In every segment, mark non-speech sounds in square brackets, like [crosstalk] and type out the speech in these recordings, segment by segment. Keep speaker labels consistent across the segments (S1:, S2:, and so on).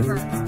S1: driver.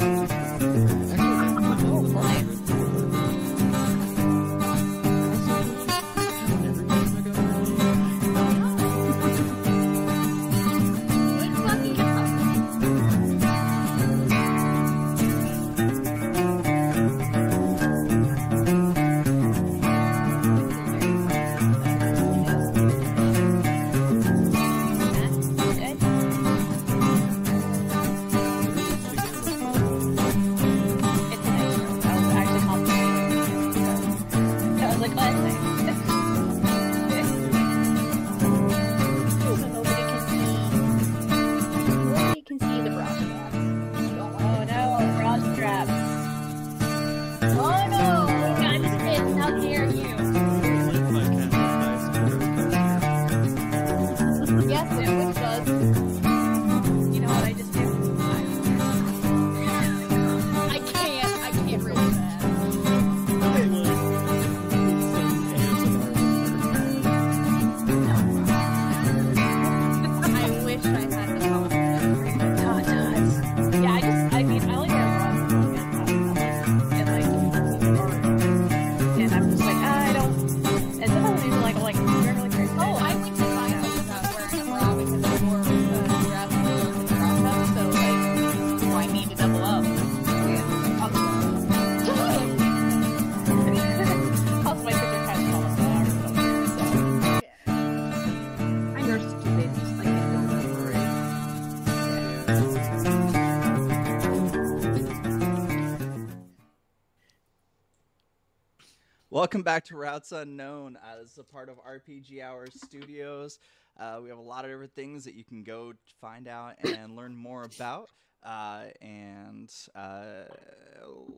S2: Welcome back to Routes Unknown. Uh, this is a part of RPG Hour Studios. Uh, we have a lot of different things that you can go find out and learn more about. Uh, and uh,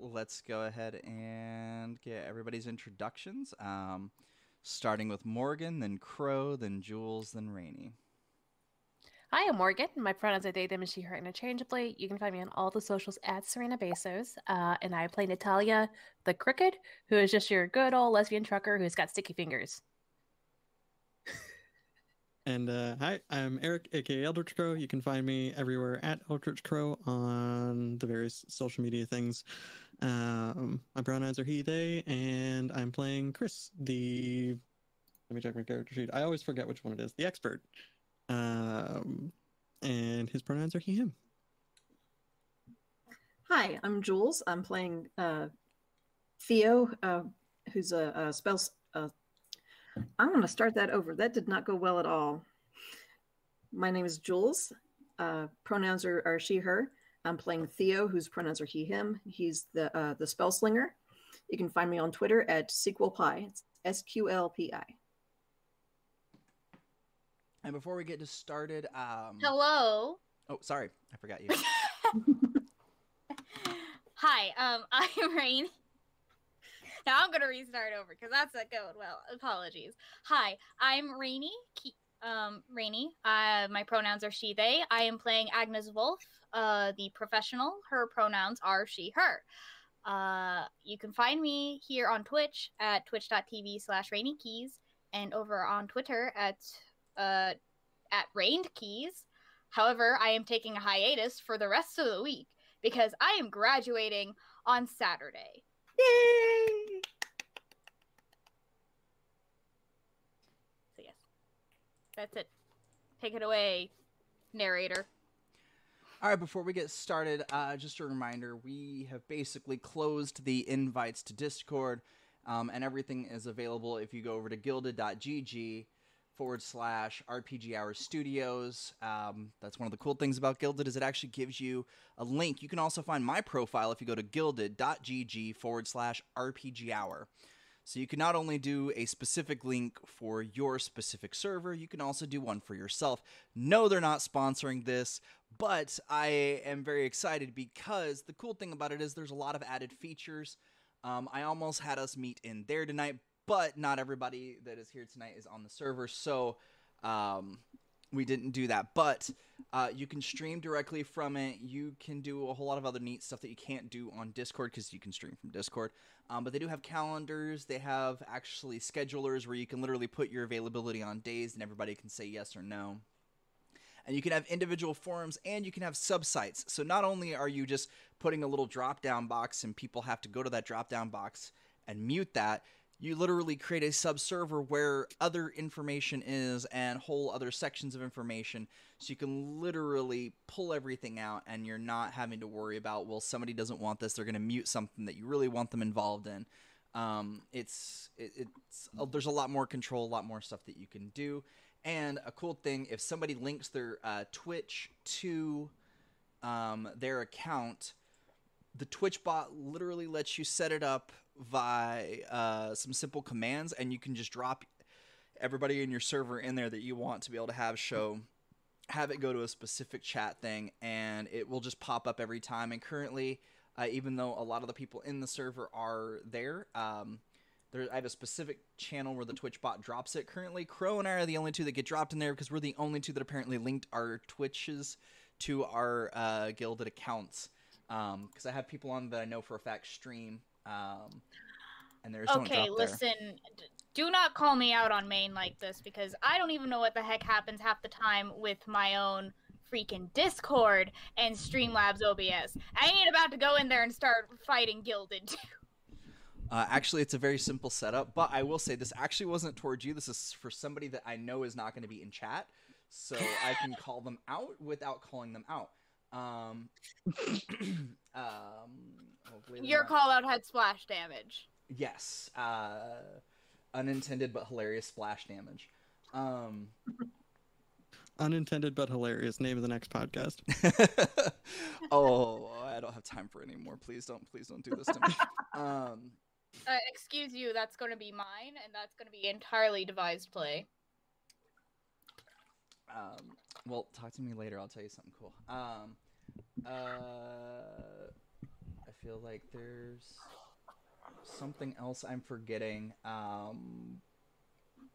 S2: let's go ahead and get everybody's introductions. Um, starting with Morgan, then Crow, then Jules, then Rainey.
S1: Hi, I'm Morgan. My pronouns are they, them, and she, her interchangeably. You can find me on all the socials at Sirena Besos. Uh, and I play Natalia the Crooked, who is just your good old lesbian trucker who's got sticky fingers.
S3: And uh, hi, I'm Eric, aka Eldritch Crow. You can find me everywhere at Eldritch Crow on the various social media things. Um, my pronouns are he, they, and I'm playing Chris, the. Let me check my character sheet. I always forget which one it is. The expert. Um, and his pronouns are he, him.
S4: Hi, I'm Jules. I'm playing uh, Theo, uh, who's a, a spell. Uh, I'm going to start that over. That did not go well at all. My name is Jules. Uh, pronouns are, are she, her. I'm playing Theo, whose pronouns are he, him. He's the uh, the spell slinger. You can find me on Twitter at Sequel Pi. It's S Q L P I.
S2: And before we get just started, um,
S5: Hello.
S2: oh, sorry, I forgot you. [laughs]
S5: Hi, um, [laughs] I'm Rain. Now I'm gonna restart over because that's not going well. Apologies. Hi, I'm Rainy. Um, Rainy. Uh, my pronouns are she, they. I am playing Agnes Wolf, uh, the professional. Her pronouns are she, her. Uh, you can find me here on Twitch at twitch.tv slash rainy keys and over on Twitter at uh, at rained keys. However, I am taking a hiatus for the rest of the week because I am graduating on Saturday.
S4: Yay!
S5: So yes, that's it. Take it away, narrator.
S2: All right, before we get started, uh, just a reminder we have basically closed the invites to Discord, um, and everything is available if you go over to guilded.gg forward slash RPG Hour Studios. Um, that's one of the cool things about Guilded is it actually gives you a link. You can also find my profile if you go to guilded.gg forward slash RPG Hour. So you can not only do a specific link for your specific server, you can also do one for yourself. No, they're not sponsoring this, but I am very excited because the cool thing about it is there's a lot of added features. Um, I almost had us meet in there tonight, but not everybody that is here tonight is on the server, so um, we didn't do that. But uh, you can stream directly from it. You can do a whole lot of other neat stuff that you can't do on Discord because you can stream from Discord. Um, but they do have calendars. They have actually schedulers where you can literally put your availability on days, and everybody can say yes or no. and you can have individual forums and you can have subsites. So not only are you just putting a little drop down box and people have to go to that drop down box and mute that, you literally create a subserver where other information is and whole other sections of information. So you can literally pull everything out and you're not having to worry about well somebody doesn't want this they're going to mute something that you really want them involved in. Um, it's it, it's uh, there's a lot more control a lot more stuff that you can do. And a cool thing if somebody links their uh, twitch to um, their account the twitch bot literally lets you set it up via uh, some simple commands, and you can just drop everybody in your server in there that you want to be able to have show have it go to a specific chat thing and it will just pop up every time. And currently uh, even though a lot of the people in the server are there um, there i have a specific channel where the twitch bot drops it. Currently crow and i are the only two that get dropped in there because we're the only two that apparently linked our twitches to our uh, guilded accounts. Because um, i have people on that i know for a fact stream um, and there's
S5: okay, listen. Do not call me out on main like this because I don't even know what the heck happens half the time with my own freaking Discord and Streamlabs OBS. I ain't about to go in there and start fighting Guilded. [laughs]
S2: Uh, actually, it's a very simple setup, but I will say this actually wasn't towards you. This is for somebody that I know is not going to be in chat, so I can [laughs] call them out without calling them out. Um, [clears throat] um,
S5: Your call out had splash damage.
S2: Yes, uh, unintended but hilarious splash damage. Um, [laughs]
S3: unintended but hilarious. Name of the next podcast. [laughs]
S2: oh, I don't have time for it anymore. Please don't, please don't do this to me. [laughs] Um,
S5: uh, excuse you. That's going to be mine, and that's going to be entirely devised play.
S2: Um, well, talk to me later. I'll tell you something cool. Um, uh, I feel like there's something else I'm forgetting. Um,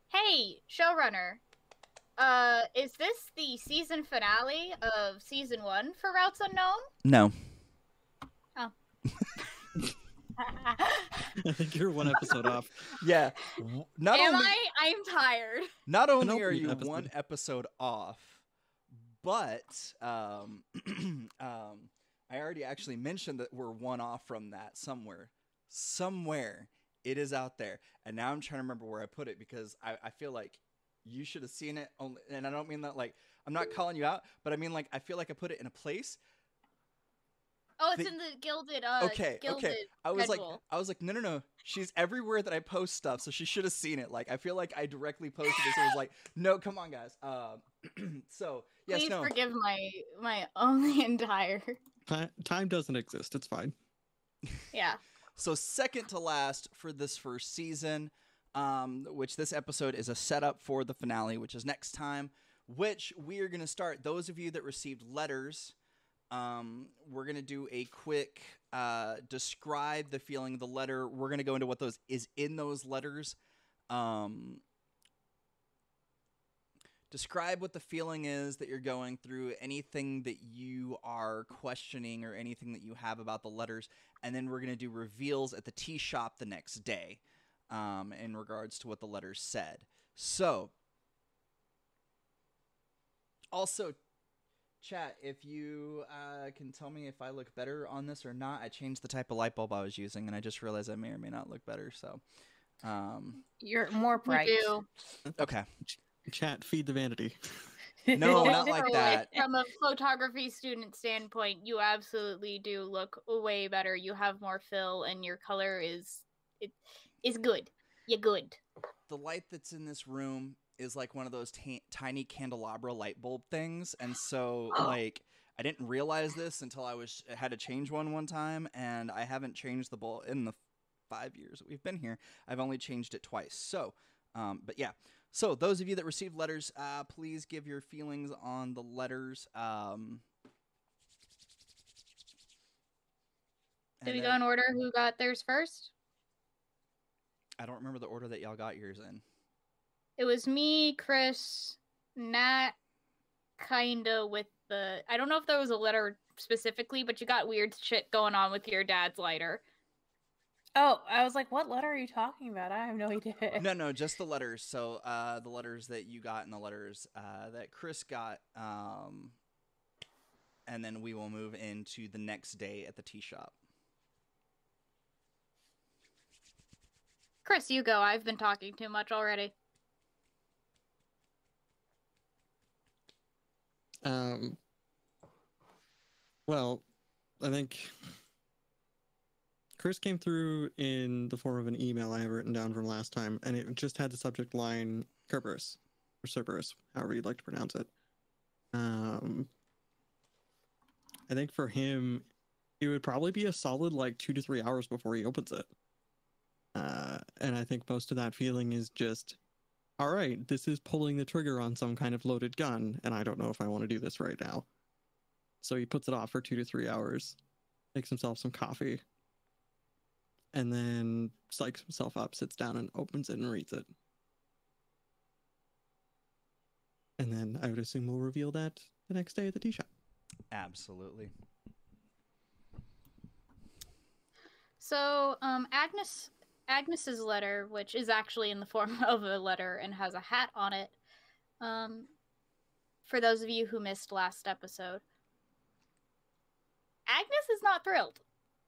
S5: hey, showrunner. Uh, is this the season finale of season one for Routes Unknown?
S2: No.
S5: Oh.
S3: I [laughs] think you're one episode off.
S2: Yeah.
S5: Not Am only, I? I'm tired.
S2: Not only are you episode. one episode off, but um, [clears throat] um, I already actually mentioned that we're one off from that somewhere. Somewhere it is out there, and now I'm trying to remember where I put it because I, I feel like you should have seen it. Only, and I don't mean that like I'm not calling you out, but I mean like I feel like I put it in a place
S5: Oh, it's in the guilded. Uh,
S2: okay,
S5: guilded
S2: okay. I was like, I was like, no, no, no. She's everywhere that I post stuff, so she should have seen it. Like, I feel like I directly posted this. I was like, no, come on, guys. Um, [clears throat] so yes,
S5: please
S2: no.
S5: forgive my my [laughs] only entire.
S3: Time doesn't exist. It's fine.
S5: Yeah.
S2: so second to last for this first season, um, which this episode is a setup for the finale, which is next time. Which we are going to start. Those of you that received letters um, we're gonna do a quick uh, describe the feeling of the letter. We're gonna go into what those is in those letters. Um, describe what the feeling is that you're going through, anything that you are questioning, or anything that you have about the letters, and then we're gonna do reveals at the tea shop the next day um, in regards to what the letters said. So, also Chat, if you uh, can tell me if I look better on this or not, I changed the type of light bulb I was using, and I just realized I may or may not look better. So, um,
S6: you're more bright.
S2: Okay.
S3: Chat, feed the vanity. [laughs]
S2: No, not like that.
S5: From a photography student standpoint, you absolutely do look way better. You have more fill, and your color is it is good. You're good.
S2: The light that's in this room is like one of those t- tiny candelabra light bulb things, and so [gasps] oh. like I didn't realize this until I was had to change one one time, and I haven't changed the bulb in the five years that we've been here. I've only changed it twice. So, um, but yeah. So those of you that received letters, uh, please give your feelings on the letters. Um,
S5: Did we go in order? Who got theirs first?
S2: I don't remember the order that y'all got yours in.
S5: It was me, Chris, Nat, kinda with the. I don't know if there was a letter specifically, but you got weird shit going on with your dad's lighter.
S6: Oh, I was like, what letter are you talking about? I have no idea. [laughs]
S2: no, no, just the letters. So uh, the letters that you got and the letters uh, that Chris got, um, and then we will move into the next day at the tea shop.
S5: Chris, you go. I've been talking too much already.
S3: Um. Well, I think Chris came through in the form of an email I have written down from last time, and it just had the subject line Kerberos or Cerberus, however you'd like to pronounce it. Um, I think for him, it would probably be a solid like two to three hours before he opens it. Uh, and I think most of that feeling is just, all right, this is pulling the trigger on some kind of loaded gun, and I don't know if I want to do this right now. So he puts it off for two to three hours, makes himself some coffee, and then psychs himself up, sits down, and opens it and reads it. And then I would assume we'll reveal that the next day at the tea shop.
S2: Absolutely.
S5: So, um, Agnes Agnes's letter, which is actually in the form [laughs] of a letter and has a hat on it. Um, for those of you who missed last episode, Agnes is not thrilled.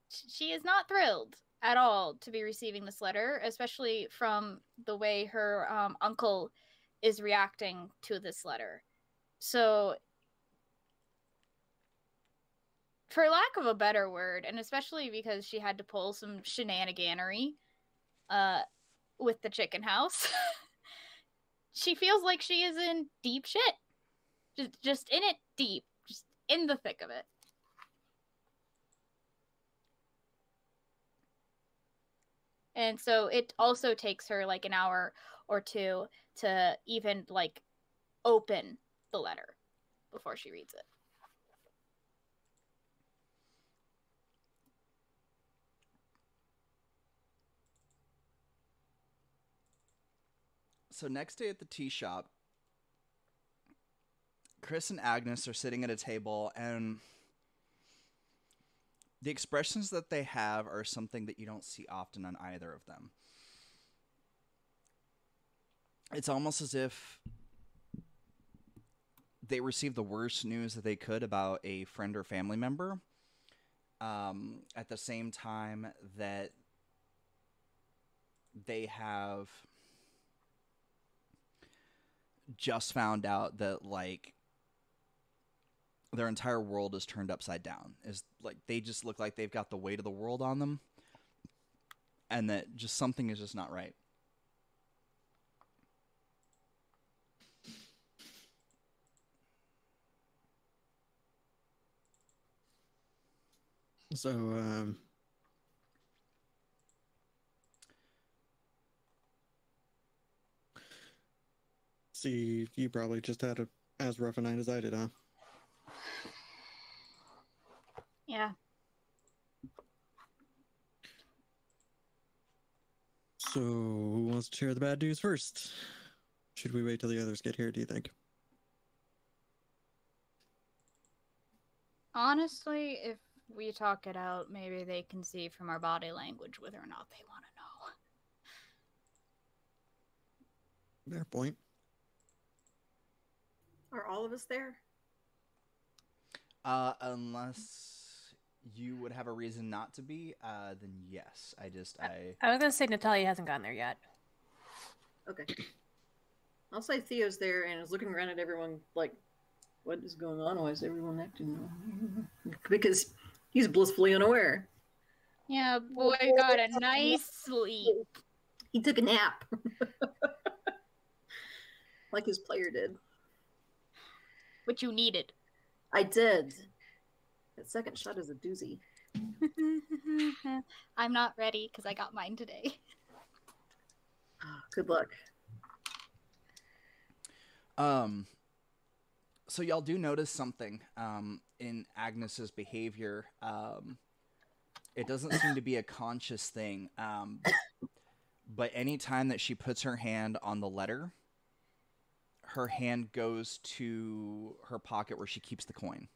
S5: She is not thrilled at all to be receiving this letter, especially from the way her um, uncle is reacting to this letter. So, for lack of a better word, and especially because she had to pull some shenaniganery uh, with the chicken house, [laughs] she feels like she is in deep shit. Just, just in it deep, just in the thick of it. And so it also takes her like an hour or two to even like open the letter before she reads it.
S2: So next day at the tea shop, Chris and Agnes are sitting at a table and the expressions that they have are something that you don't see often on either of them. It's almost as if they received the worst news that they could about a friend or family member. Um, at the same time that they have just found out that like their entire world is turned upside down. Is like they just look like they've got the weight of the world on them, and that just something is just not right.
S3: So, um, see, you probably just had a as rough a night as I did, huh?
S5: Yeah.
S3: So, who wants to share the bad news first? Should we wait till the others get here, do you think?
S5: Honestly, if we talk it out, maybe they can see from our body language whether or not they want to know.
S3: Fair point.
S4: Are all of us there?
S2: Uh, unless you would have a reason not to be, uh, then yes. I just I
S6: I was gonna say Natalia hasn't gotten there yet.
S4: Okay. [clears throat] I'll say Theo's there and is looking around at everyone like, what is going on? Why is everyone acting? [laughs] Because he's blissfully unaware.
S5: Yeah, boy got a nice sleep.
S4: He took a nap. [laughs] like his player did.
S5: Which you needed.
S4: I did. That second shot is a doozy. [laughs]
S5: I'm not ready because I got mine today.
S4: Good luck.
S2: Um, so y'all do notice something um, in Agnes's behavior. Um, it doesn't seem to be a conscious thing, um, but anytime that she puts her hand on the letter, her hand goes to her pocket where she keeps the coin.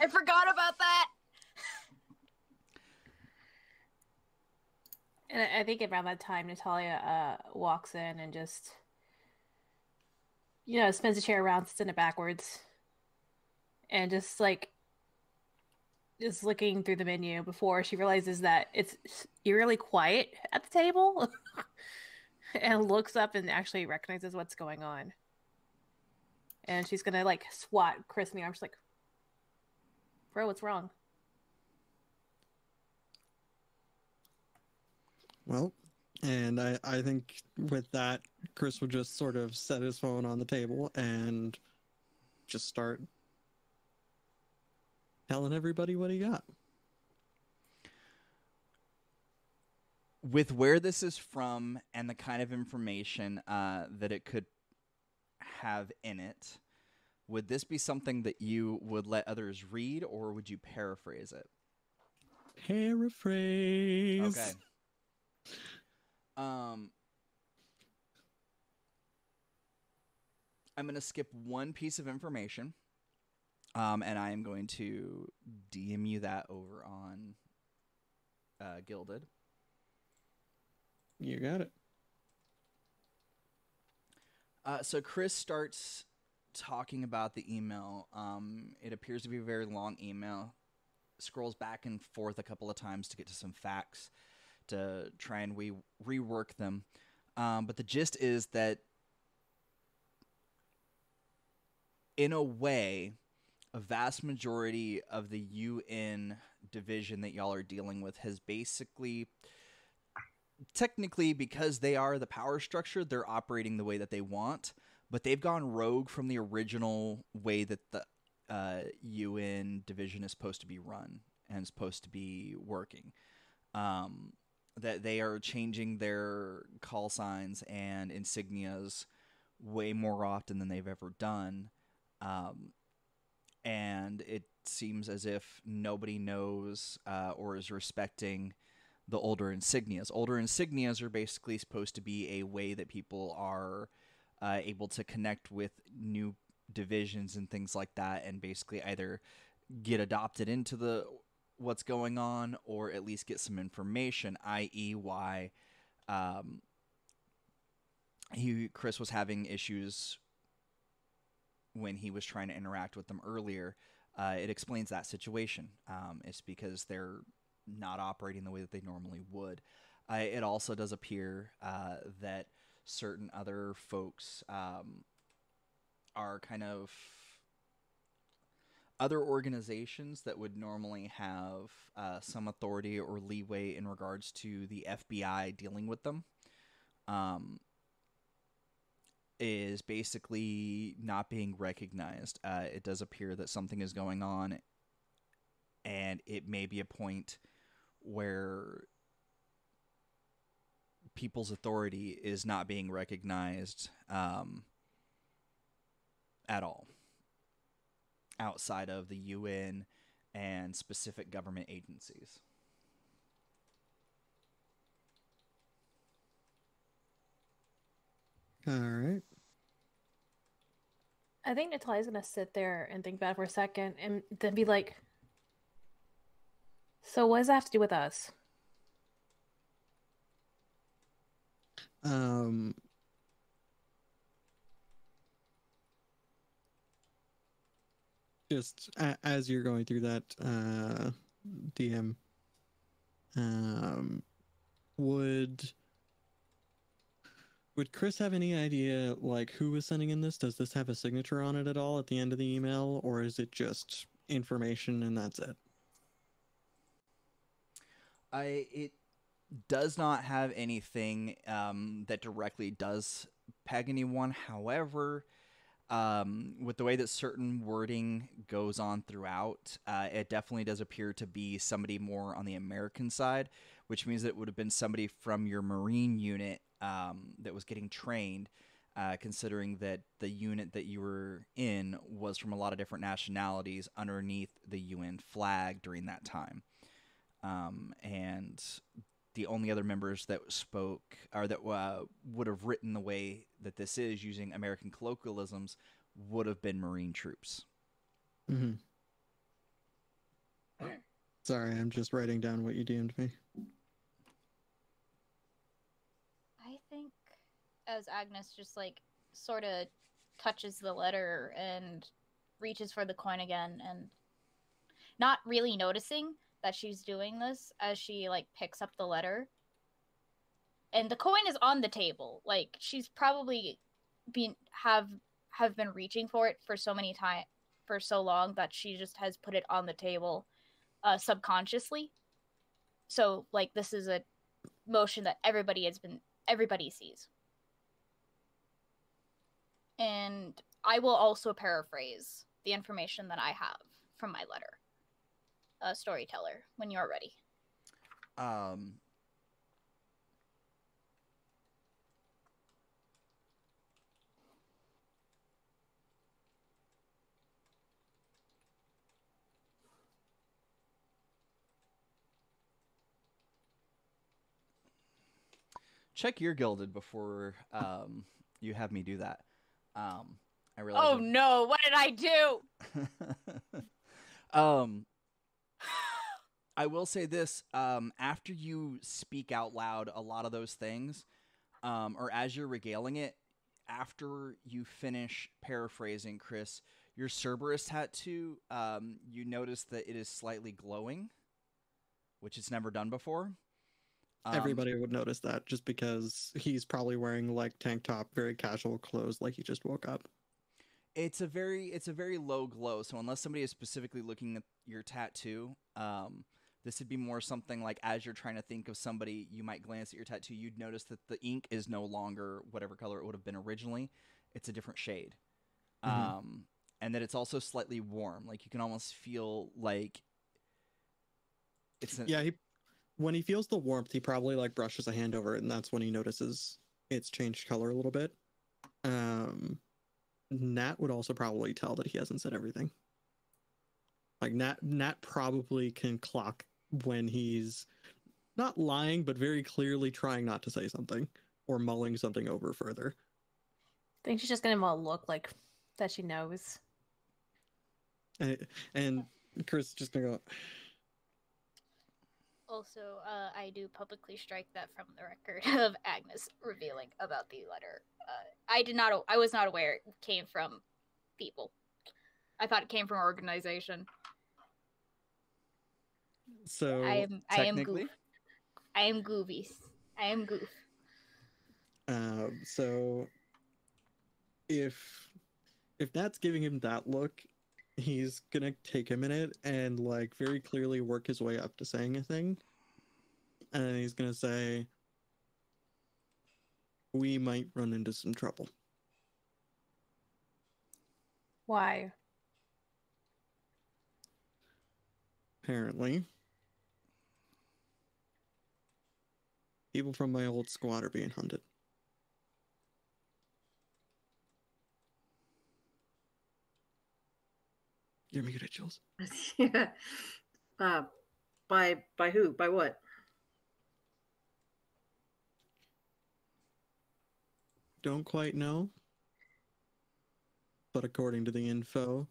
S5: I forgot about that.
S6: And I- I think around that time, Natalia uh, walks in and just, you know, spins the chair around, sits in it backwards, and just like, just looking through the menu before she realizes that it's eerily quiet at the table, [laughs] and looks up and actually recognizes what's going on. And she's gonna like swat Chris in the arm. She's like, "Bro, what's wrong?"
S3: Well, and I, I think with that, Chris would just sort of set his phone on the table and just start telling everybody what he got.
S2: with where this is from and the kind of information uh, that it could have in it, would this be something that you would let others read, or would you paraphrase it?
S3: Paraphrase.
S2: Okay. Um, I'm going to skip one piece of information, um, and I am going to DM you that over on uh, Guilded.
S3: You got it.
S2: Uh, so Chris starts talking about the email. Um, it appears to be a very long email. Scrolls back and forth a couple of times to get to some facts to try and we rework them. Um, but the gist is that, in a way, a vast majority of the UN division that y'all are dealing with has basically technically because they are the power structure they're operating the way that they want but they've gone rogue from the original way that the uh, un division is supposed to be run and supposed to be working. Um, that they are changing their call signs and insignias way more often than they've ever done. Um, and it seems as if nobody knows uh, or is respecting the older insignias. Older insignias are basically supposed to be a way that people are uh, able to connect with new divisions and things like that, and basically either get adopted into the what's going on or at least get some information, i.e., why um, he Chris was having issues when he was trying to interact with them earlier. Uh, it explains that situation. Um, it's because they're not operating the way that they normally would. Uh, it also does appear uh, that certain other folks um, are kind of other organizations that would normally have uh, some authority or leeway in regards to the FBI dealing with them. Um, is basically not being recognized. Uh, it does appear that something is going on, and it may be a point where people's authority is not being recognized um, at all outside of the UN and specific government agencies.
S3: All right.
S6: I think Natalia's gonna sit there and think about it for a second and then be like, So what does that have to do with us?
S3: Um, just a- as you're going through that, uh, DM, um, would would Chris have any idea like who was sending in this? Does this have a signature on it at all at the end of the email, or is it just information and that's it?
S2: I it does not have anything um, that directly does peg anyone. However, um, with the way that certain wording goes on throughout, uh, it definitely does appear to be somebody more on the American side, which means that it would have been somebody from your Marine unit um, that was getting trained. Uh, considering that the unit that you were in was from a lot of different nationalities underneath the UN flag during that time um, and the only other members that spoke or that uh, would have written the way that this is using American colloquialisms would have been Marine troops.
S3: Mm-hmm. Sorry, I'm just writing down what you DM'd me.
S5: I think as Agnes just like sort of touches the letter and reaches for the coin again and not really noticing that she's doing this as she like picks up the letter. And the coin is on the table. Like she's probably been have have been reaching for it for so many time for so long that she just has put it on the table uh subconsciously. So like this is a motion that everybody has been everybody sees. And i will also paraphrase the information that i have from my letter uh, storyteller when you're ready
S2: Um, check your guilded before um, you have me do that. Um, I realize.
S5: oh
S2: I'm-
S5: no what did i do [laughs]
S2: um, I will say this: um, after you speak out loud a lot of those things, um, or as you're regaling it, after you finish paraphrasing, Chris, your Cerberus tattoo, um, you notice that it is slightly glowing, which it's never done before. Um,
S3: Everybody would notice that just because he's probably wearing like tank top, very casual clothes, like he just woke up.
S2: it's a very it's a very low glow so unless somebody is specifically looking at your tattoo um this would be more something like as you're trying to think of somebody you might glance at your tattoo you'd notice that the ink is no longer whatever color it would have been originally it's a different shade
S3: Mhm.
S2: um and that it's also slightly warm like you can almost feel like it's an,
S3: Yeah, he when he feels the warmth, he probably like brushes a hand over it, and that's when he notices it's changed color a little bit. Um, Nat would also probably tell that he hasn't said everything. Like Nat, Nat probably can clock when he's not lying, but very clearly trying not to say something or mulling something over further.
S6: I think she's just gonna want look like that she knows.
S3: And, and Chris is just gonna go.
S5: Also, uh, I do publicly strike that from the record [laughs] of Agnes revealing about the letter. Uh, I did not. I was not aware it came from people. I thought it came from organization.
S3: So
S5: I am. I am
S2: technically
S5: goof. I am goovies. I am goof.
S3: Um, so if if that's giving him that look, he's gonna take a minute and like very clearly work his way up to saying a thing. And he's gonna say we might run into some trouble.
S6: Why?
S3: Apparently. People from my old squad are being hunted. You're me good chills.
S4: yeah. Uh, by by who? By what?
S3: Don't quite know. But according to the info,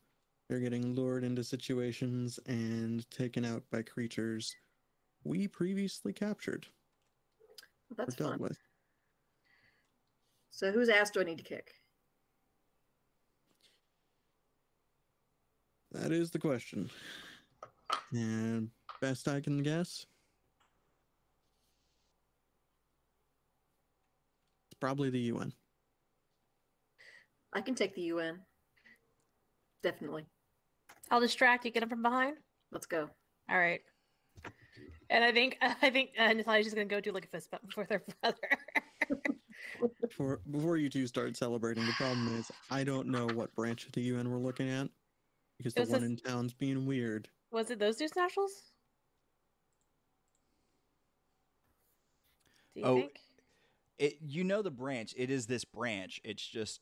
S3: they're getting lured into situations and taken out by creatures we previously captured
S4: Well,
S3: or
S4: that's
S3: dealt
S4: fun.
S3: with.
S4: So whose ass do I need to kick?
S3: That is the question. And best I can guess, it's probably the UN.
S4: I can take the UN. Definitely.
S6: I'll distract you. Get him from behind.
S4: Let's go.
S6: All right. And I think [laughs] I think uh, Natalia's just gonna go do like a fist bump with her [laughs] brother.
S3: Before, before you two start celebrating, the problem is I don't know what branch of the UN we're looking at because the one
S6: is-
S3: in town's being weird.
S6: Was it those two nationals? Do you
S2: Oh,
S6: think?
S2: it you know the branch it is this branch it's just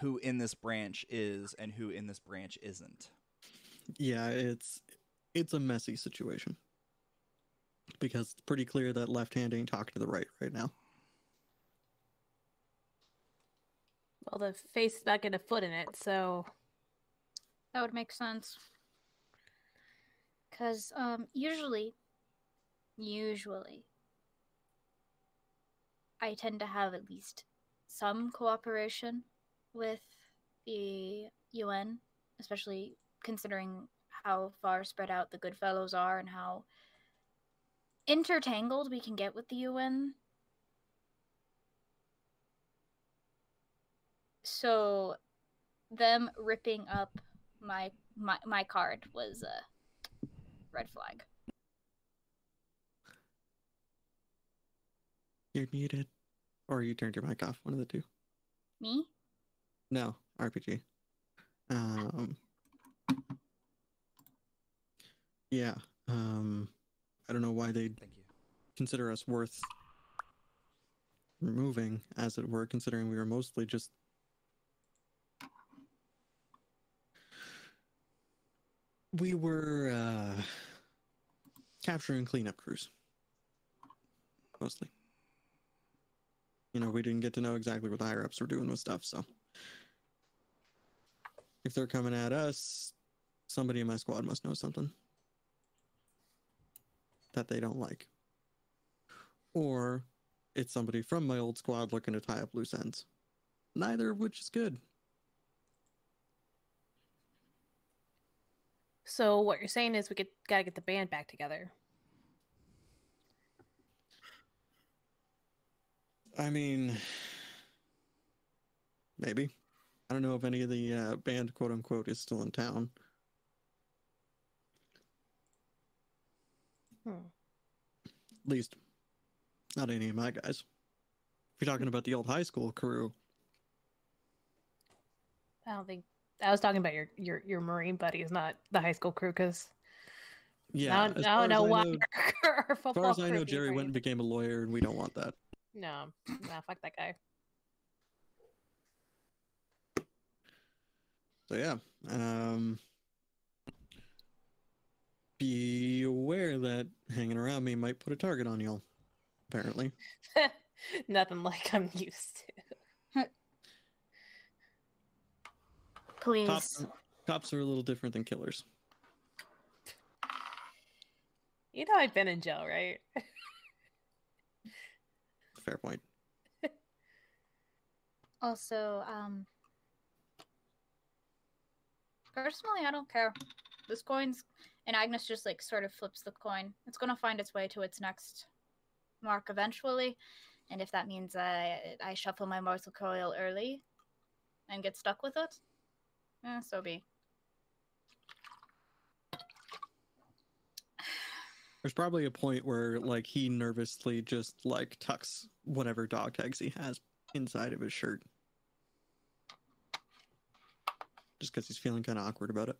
S2: who in this branch is and who in this branch isn't
S3: Yeah, it's it's a messy situation because it's pretty clear that left hand ain't talking to the right right now.
S6: Well, the face is not getting a foot in it, so
S5: That would make sense. Because um, usually, usually, I tend to have at least some cooperation with the UN, especially considering how far spread out the Goodfellows are and how intertangled we can get with the UN. So, them ripping up my my my card was a red flag.
S3: You're muted. Or you turned your mic off. One of the two.
S5: Me?
S3: No, RPG. Um. Yeah. Um. I don't know why
S2: you.
S3: consider us worth removing, as it were, considering we were mostly just. We were uh, capturing cleanup crews. Mostly. You know, we didn't get to know exactly what the higher ups were doing with stuff, so. If they're coming at us, somebody in my squad must know something that they don't like. Or it's somebody from my old squad looking to tie up loose ends. Neither of which is good.
S6: So what you're saying is we get gotta get the band back together.
S3: I mean, maybe. I don't know if any of the uh, band, quote unquote, is still in town.
S6: Hmm.
S3: At least, not any of my guys. If you're talking about the old high school crew,
S6: I don't think I was talking about your your your marine buddies, not the high school crew. Because
S3: yeah.
S6: I don't, I don't know why [laughs]
S3: As far as I know, Jerry went and became a lawyer, and we don't want that.
S6: No, nah, fuck that guy.
S3: So yeah, um, be aware that hanging around me might put a target on y'all. Apparently, [laughs]
S6: Nothing like I'm used to. [laughs]
S5: Please.
S3: cops, cops are a little different than killers.
S6: You know I've been in jail, right? [laughs]
S3: Fair point.
S5: Also, um, personally, I don't care. This coin's and Agnes just like sort of flips the coin. It's gonna find its way to its next mark eventually, and if that means I I shuffle my mortal coil early and get stuck with it, eh, so be.
S3: There's probably a point where like he nervously just like tucks whatever dog tags he has inside of his shirt. Just because he's feeling kind of awkward about it.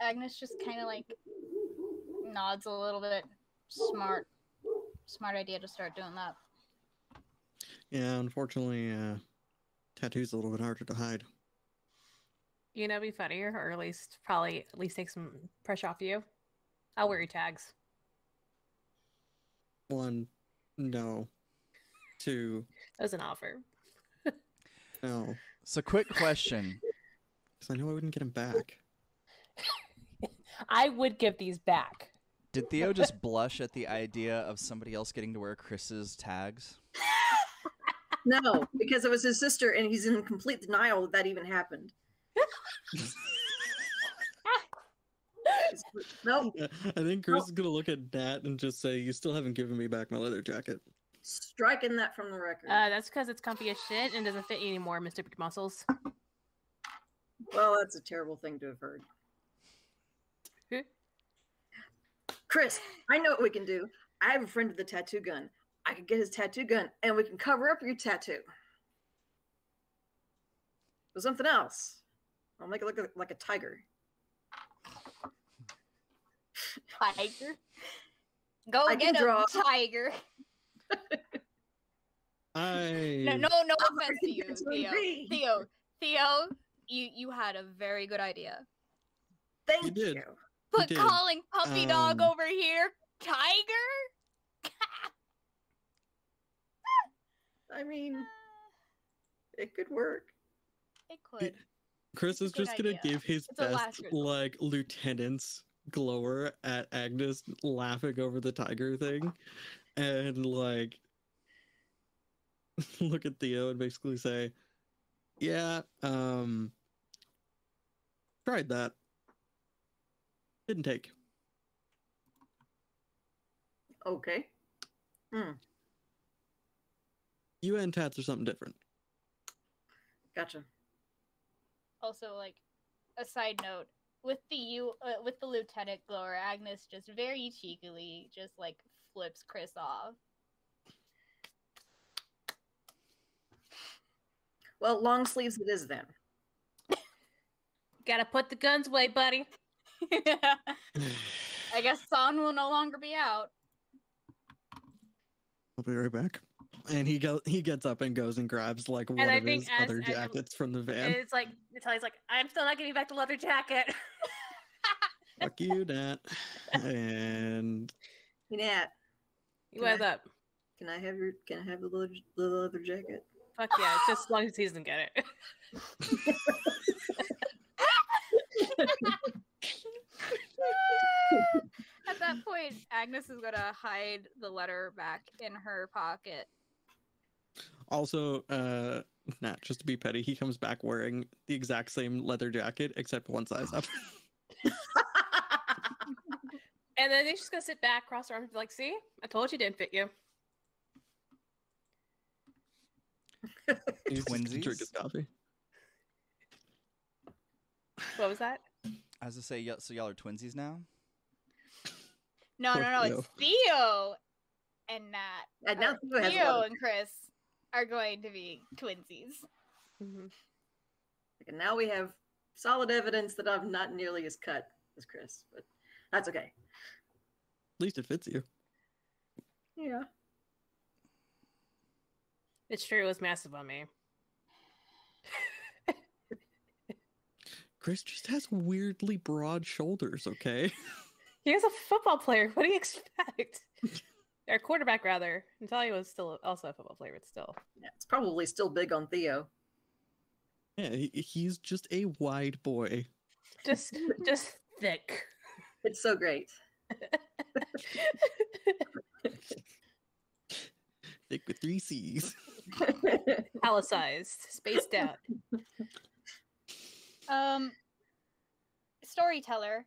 S4: Aw.
S5: Agnes just kind of like nods a little bit. Smart, smart idea to start doing that.
S3: Yeah, unfortunately, uh, tattoo's a little bit harder to hide.
S6: You know, be funnier, or at least probably at least take some pressure off you. I'll wear your tags.
S3: One, no. Two,
S6: as an offer.
S3: no.
S2: So, quick question. [laughs]
S3: Because I know I wouldn't get him back. [laughs]
S6: I would give these back.
S2: Did Theo just blush at the idea of somebody else getting to wear Chris's tags? [laughs]
S4: No, because it was his sister, and he's in complete denial that that even happened. [laughs] Nope.
S3: I think Chris is gonna look at Nat and just say, "You still haven't given me back my leather jacket."
S4: Striking that from the record.
S6: Uh, that's because it's comfy as shit and doesn't fit you anymore, Mr. Big Muscles.
S4: well, that's a terrible thing to have heard. Chris, I know what we can do. I have a friend with a tattoo gun. I could get his tattoo gun, and we can cover up your tattoo. With something else. I'll make it look like a tiger.
S5: Tiger. Go
S4: I
S5: get
S4: a
S5: tiger. [laughs]
S3: I
S5: No, no, no
S4: I'm
S5: offense to you, Theo.
S4: agree.
S5: Theo, Theo, you you had a very good idea.
S4: Thank
S3: You did.
S4: you.
S5: But calling puppy dog
S3: Um,
S5: over here tiger? [laughs]
S4: I mean, it could work.
S5: It could.
S3: Chris is
S5: Good
S3: just gonna give his
S5: It's
S3: best like lieutenant's glower at Agnes laughing over the tiger thing, and like [laughs] look at Theo and basically say, "Yeah, um, tried that. Didn't take."
S4: Okay. Hmm.
S3: You and Tats are something different.
S4: Gotcha.
S5: Also, like a side note, with the you uh, with the lieutenant glower, Agnes just very cheekily just like flips Chris off.
S4: Well, long sleeves it is then. [laughs]
S6: Gotta put the guns away, buddy. [sighs]
S5: I guess Son will no longer be out.
S3: I'll be right back. And he go he gets up and goes and grabs like one
S6: I
S3: of his
S6: as-
S3: other
S6: as-
S3: jackets from the van.
S6: it's like Natalia's like, I'm still not getting back the leather jacket. [laughs]
S3: Fuck you, Nat. And
S4: Hey, Nat,
S6: you wear that.
S4: can I have your can I have the leather, the leather jacket?
S6: Fuck yeah, just as long as he doesn't get it. [laughs] [laughs]
S5: At that point, Agnes is gonna hide the letter back in her pocket.
S3: also, uh, Nat, just to be petty, he comes back wearing the exact same leather jacket except one size up. [laughs]
S6: And then he's just gonna sit back, cross her arms, and be like, "See, I told you it didn't fit you." [laughs]
S3: He's just drink his
S2: Twinsies?
S3: coffee.
S6: What was that?
S2: I was to say, so y'all are twinsies now.
S5: No, no, no, it's Theo and Nat.
S4: And now Theo
S5: Theo and Chris are going to be twinsies.
S6: Mhm.
S4: And now we have solid evidence that I'm not nearly as cut as Chris, but that's okay.
S3: At least it fits you.
S4: Yeah.
S6: It's true. It was massive on me.
S3: Chris just has weirdly broad shoulders, okay? [laughs]
S6: He was a football player. What do you expect? [laughs] or quarterback, rather. Natalia was still also a football player, but still.
S4: yeah. It's probably still big on Theo.
S3: Yeah, he, he's just a wide boy.
S6: Just, [laughs] just thick.
S4: It's so great. [laughs]
S3: Thick with three C's.
S6: Palicized, spaced out.
S5: Um, storyteller.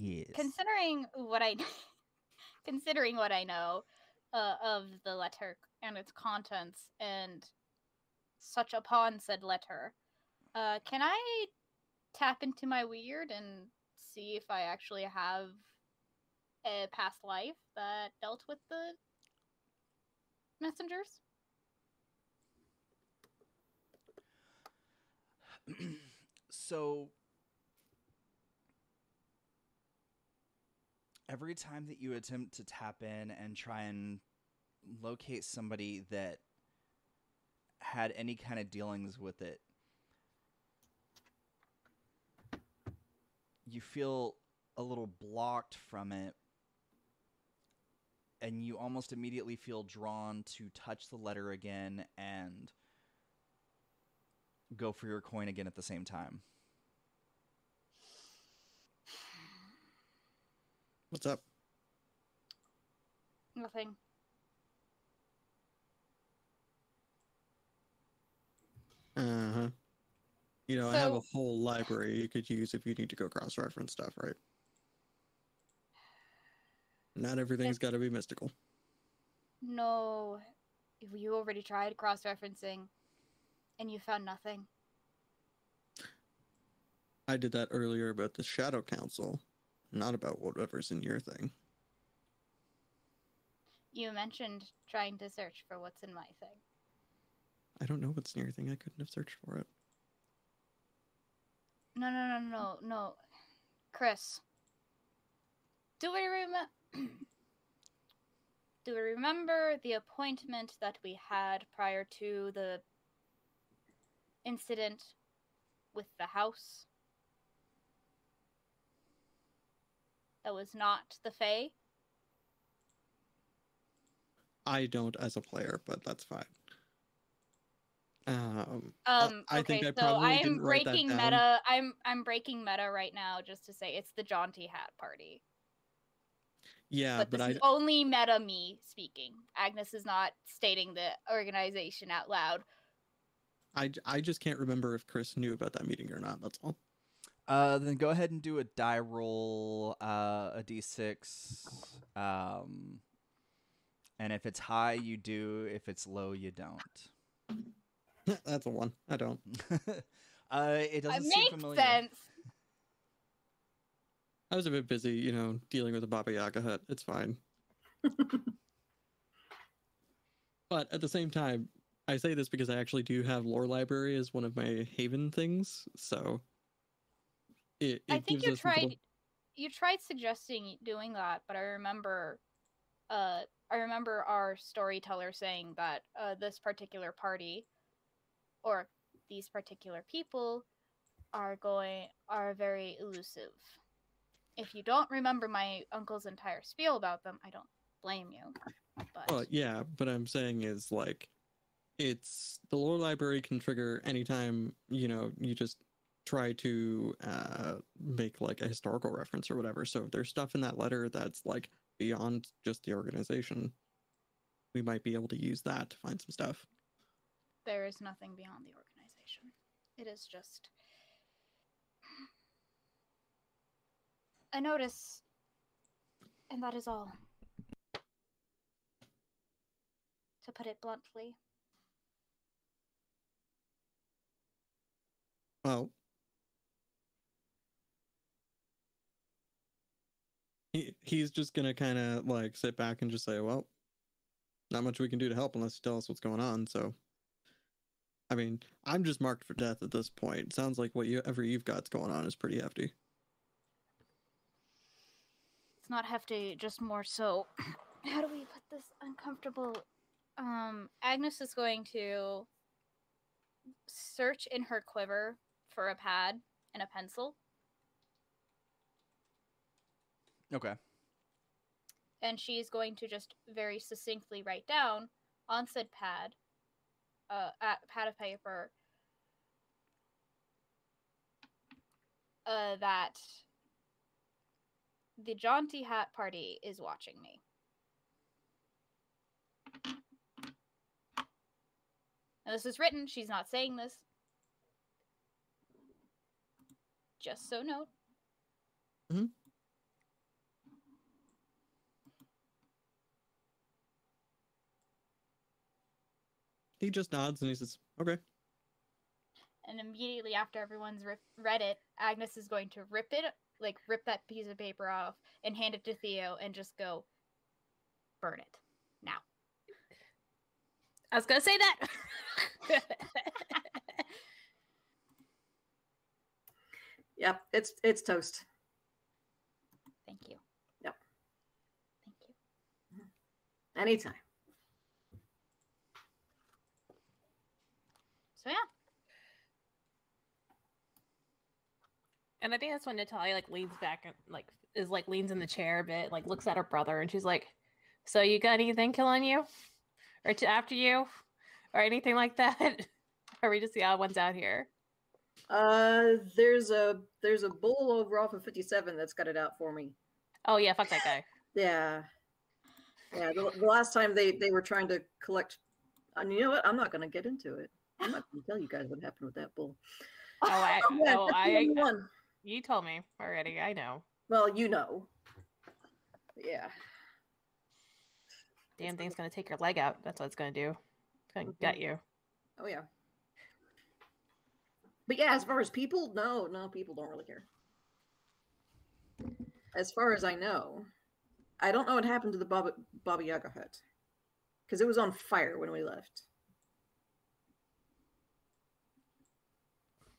S2: Yes.
S5: Considering what I, [laughs] considering what I know uh, of the letter and its contents, and such upon said letter, uh, can I tap into my weird and see if I actually have a past life that dealt with the messengers? [clears throat]
S2: so every time that you attempt to tap in and try and locate somebody that had any kind of dealings with it you feel a little blocked from it and you almost immediately feel drawn to touch the letter again and go for your coin again at the same time.
S3: What's up?
S5: Nothing.
S3: Uh huh. You know, I have a whole library you could use if you need to go cross reference stuff, right? Not everything's got to be mystical.
S5: No, you already tried cross-referencing, and you found nothing.
S3: I did that earlier about the Shadow Council, not about whatever's in your thing.
S5: You mentioned trying to search for what's in my thing.
S3: I don't know what's in your thing. I couldn't have searched for it.
S5: No, no, no, no, no, Chris. Do we remember? [clears throat] Do we remember the appointment that we had prior to the incident with the house? That was not the Fae.
S3: I don't as a player, but that's fine. Um,
S5: Um,
S3: I
S5: okay,
S3: think I
S5: so I am
S3: didn't write that
S5: breaking meta. I'm I'm breaking meta right now just to say it's the Jaunty Hat Party.
S3: Yeah,
S5: but
S3: but,
S5: this
S3: I
S5: is only meta me speaking. Agnes is not stating the organization out loud.
S3: I I just can't remember if Chris knew about that meeting or not. That's all.
S2: Uh, then go ahead and do a die roll, uh, a d6. Um, and if it's high, you do. If it's low, you don't. [laughs]
S3: That's a one. I don't. [laughs]
S2: uh, it
S5: It
S2: doesn't seem
S5: makes
S2: familiar.
S5: sense.
S3: I was a bit busy, you know, dealing with the Baba Yaga hut. It's fine. [laughs] but at the same time, I say this because I actually do have lore library as one of my haven things, so it, it
S5: I think you tried
S3: little-
S5: you tried suggesting doing that, but I remember uh I remember our storyteller saying that uh this particular party or these particular people are going are very elusive. If you don't remember my uncle's entire spiel about them, I don't blame you. But
S3: Well, yeah, but I'm saying is like, it's the lore library can trigger anytime you know you just try to uh make like a historical reference or whatever. So if there's stuff in that letter that's like beyond just the organization, we might be able to use that to find some stuff.
S5: there is nothing beyond the organization. It is just a notice, and that is all. To put it bluntly,
S3: Well, he he's just gonna kind of like sit back and just say, "Well, not much we can do to help unless you tell us what's going on." So, I mean, I'm just marked for death at this point. Sounds like what you you've got's going on is pretty hefty.
S5: it's not hefty, just more so. [clears throat] How do we put this uncomfortable? Um, Agnes is going to search in her quiver for a pad and a pencil,
S2: Okay.
S5: and she's going to just very succinctly write down on said pad, uh, a pad of paper, uh, that the jaunty hat party is watching me. Now, this is written. She's not saying this. Just so note.
S3: He just nods and he says, "Okay."
S5: And immediately after everyone's rip- read it, Agnes is going to rip it, like rip that piece of paper off and hand it to Theo and just go, burn it now.
S6: I was gonna say that. [laughs]
S4: Yep, it's it's toast.
S5: Thank you.
S4: Yep.
S5: Thank you.
S4: Anytime.
S5: So yeah,
S6: and I think that's when Natalia like leans back and like is like leans in the chair a bit, like looks at her brother, and she's like, "So you got anything killing you, or to after you, or anything like that? [laughs] Are we just the odd ones out here?"
S4: Uh, there's a there's a bull over off of 57 that's got it out for me.
S6: Oh yeah, fuck that guy.
S4: Yeah, yeah. The, the last time they they were trying to collect, and you know what? I'm not going to get into it. I'm not going to tell you guys what happened with that bull.
S6: Oh, I- [laughs]
S4: Yeah,
S6: oh, I-
S4: uh, one.
S6: You told me already. I know.
S4: Well, you know. Yeah.
S6: Damn thing's gonna take your leg out. That's what it's gonna do. It's gonna mm-hmm. gut you.
S4: Oh yeah. But yeah, as far as people, no, no, people don't really care. As far as I know, I don't know what happened to the Baba, Baba Yaga hut because it was on fire when we left.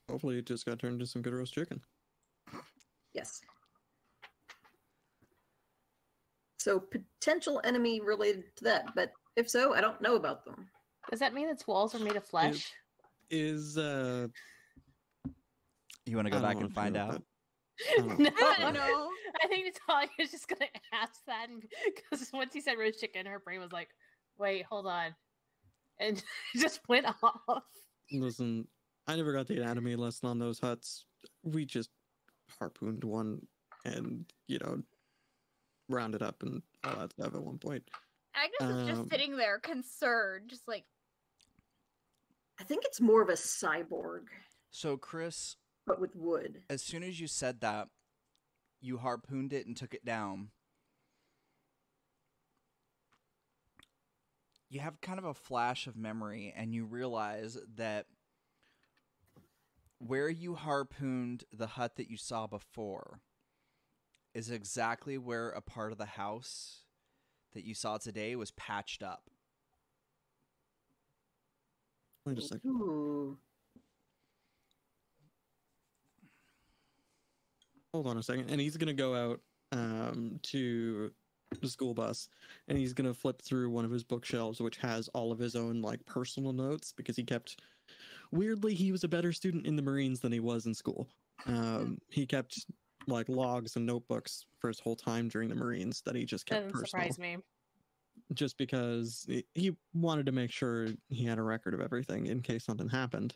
S3: Hopefully, it just got turned into some good roast chicken.
S4: Yes. So potential enemy related to that, but if so, I don't know about them.
S6: Does that mean its walls are made of flesh?
S3: Is uh,
S2: You want to go back and find out?
S3: that. [laughs] don't know.
S6: no,
S5: No.
S6: I think Natalia is just gonna [laughs] ask that because once he said roast chicken, her brain was like, "Wait, hold on," and [laughs] just went off.
S3: Listen, I never got the anatomy lesson on those huts. We just harpooned one and, you know, rounded up and all that stuff at one point.
S5: Agnes is
S3: Um,
S5: just sitting there concerned, just like
S4: I think it's more of a cyborg,
S2: So, Chris,
S4: but with wood.
S2: as soon as you said that, you harpooned it and took it down. You have kind of a flash of memory, and you realize that where you harpooned the hut that you saw before is exactly where a part of the house that you saw today was patched up.
S3: Wait a second.
S4: Ooh.
S3: Hold on a second. And he's gonna go out um, to the school bus, and he's gonna flip through one of his bookshelves, which has all of his own like personal notes because he kept. Weirdly, he was a better student in the Marines than he was in school. Um, he kept like logs and notebooks for his whole time during the Marines that he just kept
S6: Doesn't
S3: personal,
S6: surprise me.
S3: just because he- he wanted to make sure he had a record of everything in case something happened.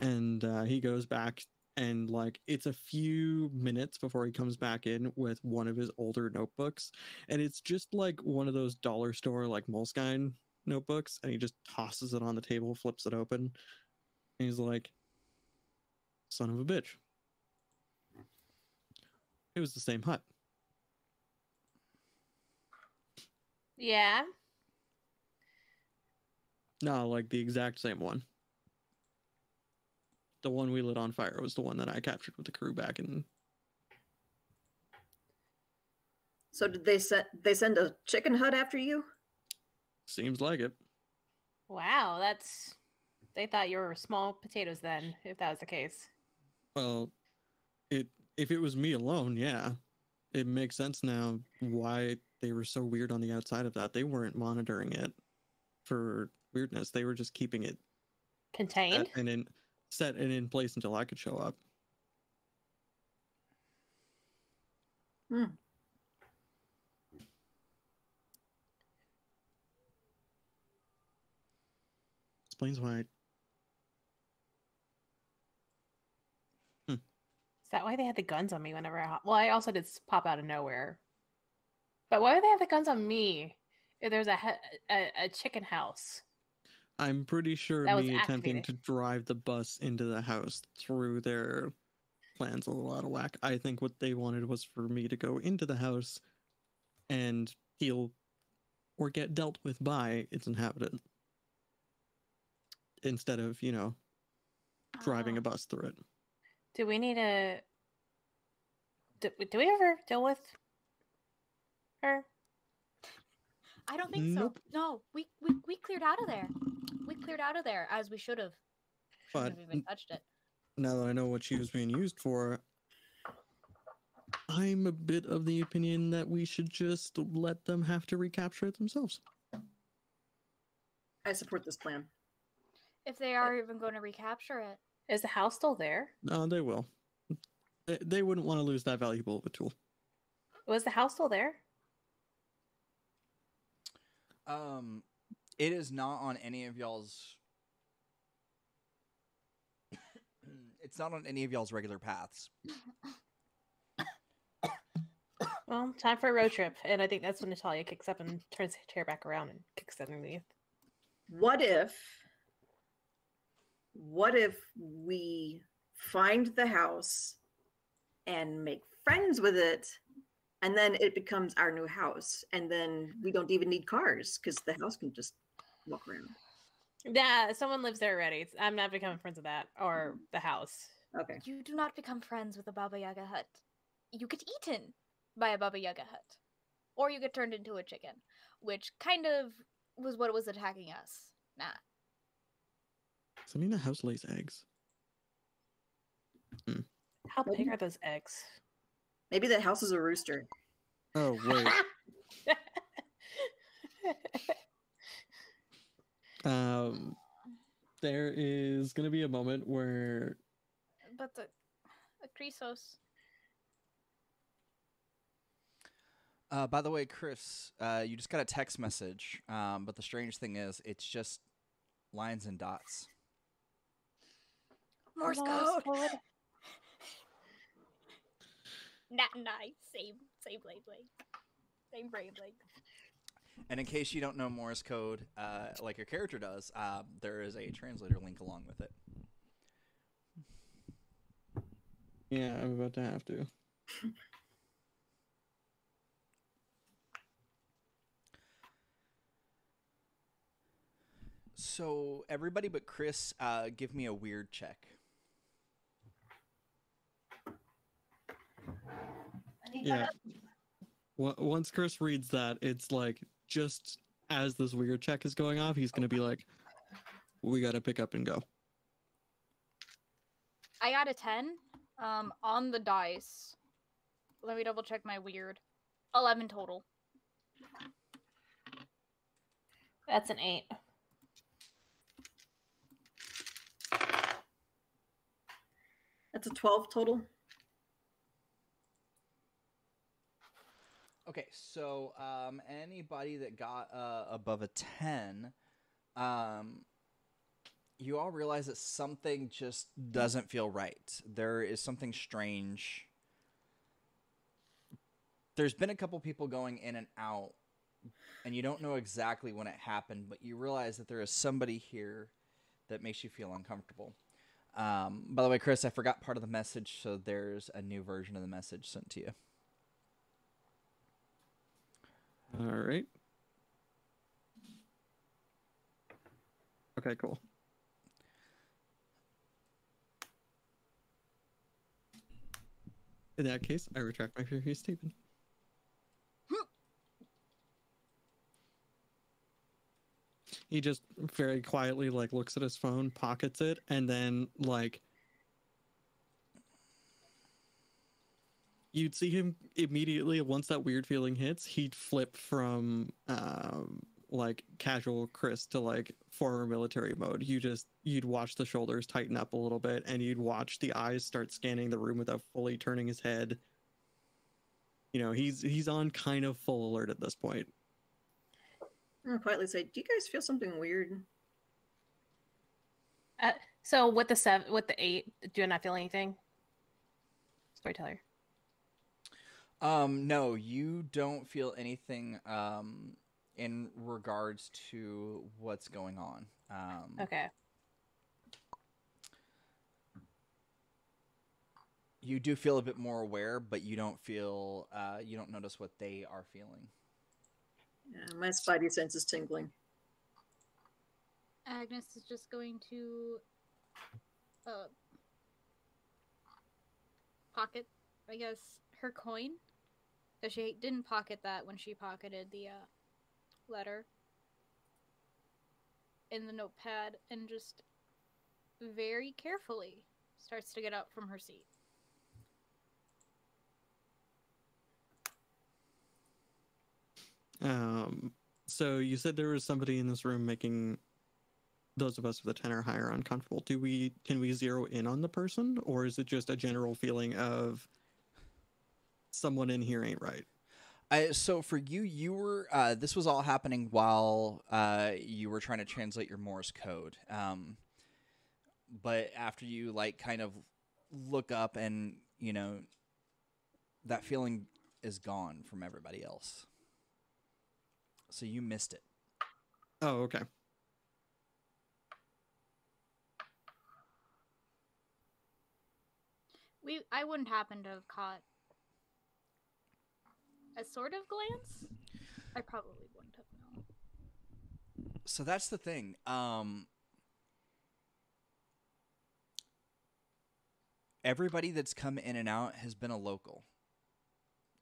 S3: And uh, he goes back and like it's a few minutes before he comes back in with one of his older notebooks and it's just like one of those dollar store like moleskine notebooks and he just tosses it on the table flips it open and he's like son of a bitch it was the same hut
S6: Yeah.
S3: no like the exact same one the one we lit on fire was the one that i captured with the crew back in
S4: So did they send they send a chicken hut after you?
S3: seems like it
S6: Wow, that's. They thought you were small potatoes then, if that was the case.
S3: Well, it if it was me alone, yeah, it makes sense now why they were so weird on the outside of that. They weren't monitoring it for weirdness. They were just keeping it
S6: Contained?
S3: and in set and in place until I could show up.
S4: Hmm.
S3: Explains why.
S6: That why they had the guns on me whenever I. Well, I also did pop out of nowhere. But why would they have the guns on me if there's a, a, a chicken house?
S3: I'm pretty sure
S6: That
S3: me attempting to drive the bus into the house threw their plans a little out of whack. I think what they wanted was for me to go into the house and deal or get dealt with by its inhabitant instead of, you know, driving
S5: Oh.
S3: a ah. bus through it.
S6: Do we need a. Do, do we ever deal with her?
S5: I don't think
S3: Nope.
S5: so. No, we, we we cleared out of there. We cleared out of there as we should have.
S3: But
S5: have even touched it.
S3: now that I know what she was being used for, I'm a bit of the opinion that we should just let them have to recapture it themselves.
S4: I support this plan.
S5: If they are even going to recapture it.
S6: Is the house still there?
S3: No, they will. They, they wouldn't want to lose that valuable of a tool.
S6: Was the house still there?
S2: Um, it is not on any of y'all's. [coughs] it's not on any of y'all's regular paths.
S6: Well, time for a road trip. And I think that's when Natalia kicks up and turns the chair back around and kicks it underneath.
S4: What if what if we find the house and make friends with it and then it becomes our new house and then we don't even need cars because the house can just walk around.
S6: Yeah, someone lives there already. I'm not becoming friends with that or the house.
S4: Okay.
S5: You do not become friends with a Baba Yaga hut. You get eaten by a Baba Yaga hut. Or you get turned into a chicken, which kind of was what was attacking us. Nah.
S3: Does that mean a house lays eggs?
S6: How big
S4: Maybe-
S6: are those eggs?
S4: Maybe that house is a rooster.
S3: Oh, wait. [laughs] um, there is going to be a moment where
S5: But the, the Chrysos.
S2: Uh, by the way, Chris, uh, you just got a text message. Um, but the strange thing is, it's just lines and dots.
S5: Morse
S6: Morse
S5: code.
S6: code.
S5: Nat and I, same, same blade blade, same brain blade.
S2: And in case you don't know Morse code, uh, like your character does, uh, there is a translator link along with it.
S3: Yeah, I'm about to have to.
S2: So everybody but Chris, uh, give me a weird check.
S3: Yeah. Once Chris reads that, it's like just as this weird check is going off, he's gonna be like, "We gotta pick up and go."
S5: I got a ten. Um, on the dice. Let me double check my weird. Eleven total.
S6: That's an eight.
S4: That's a 12 total.
S2: Okay, so um, anybody that got uh, above a 10, um, you all realize that something just doesn't feel right. There is something strange. There's been a couple people going in and out, and you don't know exactly when it happened, but you realize that there is somebody here that makes you feel uncomfortable. Um, by the way, Chris, I forgot part of the message, so there's a new version of the message sent to you.
S3: All right. Okay, cool. In that case, I retract my previous statement. he just very quietly like looks at his phone, pockets it, and then like you'd see him immediately once that weird feeling hits, he'd flip from um like casual Chris to like former military mode. You just you'd watch the shoulders tighten up a little bit and you'd watch the eyes start scanning the room without fully turning his head. You know, he's he's on kind of full alert at this point.
S4: I'm gonna quietly say, "Do you guys feel something weird?"
S6: So with the seven, with the eight, do I not feel anything? Storyteller.
S2: Um, no, you don't feel anything um, in regards to what's going on. Um,
S6: Okay.
S2: You do feel a bit more aware, but you don't feel uh, you don't notice what they are feeling.
S4: Yeah, my spidey sense is tingling.
S5: Agnes is just going to uh pocket, I guess, her coin. Because she didn't pocket that when she pocketed the uh, letter in the notepad and just very carefully starts to get up from her seat.
S3: Um, so you said there was somebody in this room making those of us with a ten or higher uncomfortable. Do we can we zero in on the person, or is it just a general feeling of someone in here ain't right?
S2: I, so for you, you were uh, this was all happening while uh, you were trying to translate your Morse code. Um, but after you like kind of look up and you know that feeling is gone from everybody else. So you missed it.
S3: Oh, okay.
S5: We I wouldn't happen to have caught a sort of glance. I probably wouldn't have known.
S2: So that's the thing. Um, everybody that's come in and out has been a local.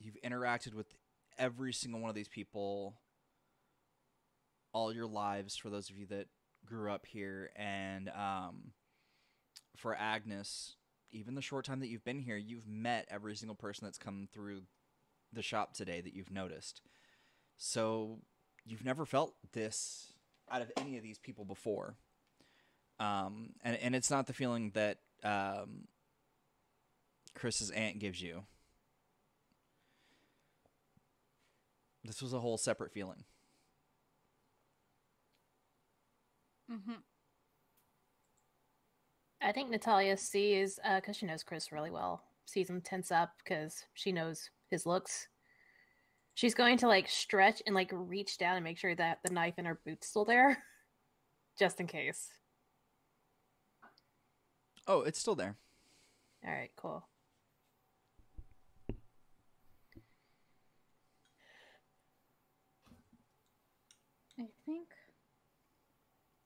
S2: You've interacted with every single one of these people all your lives for those of you that grew up here and um, for agnes even the short time that you've been here you've met every single person that's come through the shop today that you've noticed. So you've never felt this out of any of these people before. Um, and, and it's not the feeling that um, chris's aunt gives you. This was a whole separate feeling.
S5: Mm-hmm.
S1: I think Natalia sees, because she knows Chris really well, sees him tense up because she knows his looks. She's going to like stretch and like reach down and make sure that the knife in her boot's still there, [laughs] just in case.
S2: Oh, it's still there.
S1: All right, cool.
S5: I think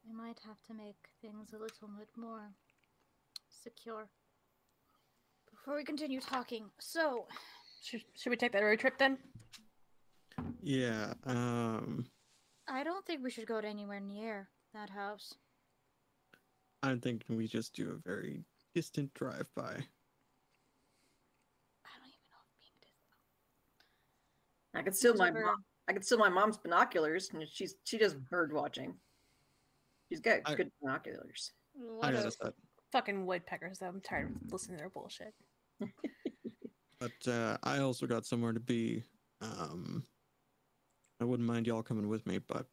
S5: we might have to make things a little bit more secure before we continue talking. So,
S1: Should, should we take that road trip then?
S3: Yeah. Um,
S5: I don't think we should go to anywhere near that house.
S3: I'm thinking we just do a very distant drive by.
S5: I don't even know if being dis-
S4: I could steal my
S5: Whichever-
S4: mom, I could steal my mom's binoculars, and she's she does bird watching. She's got
S3: I-
S4: good binoculars.
S3: I
S5: What
S3: got a
S5: if-
S3: set.
S1: Fucking woodpeckers, though. I'm tired of listening to their bullshit. [laughs]
S3: But uh, I also got somewhere to be. Um, I wouldn't mind y'all coming with me, but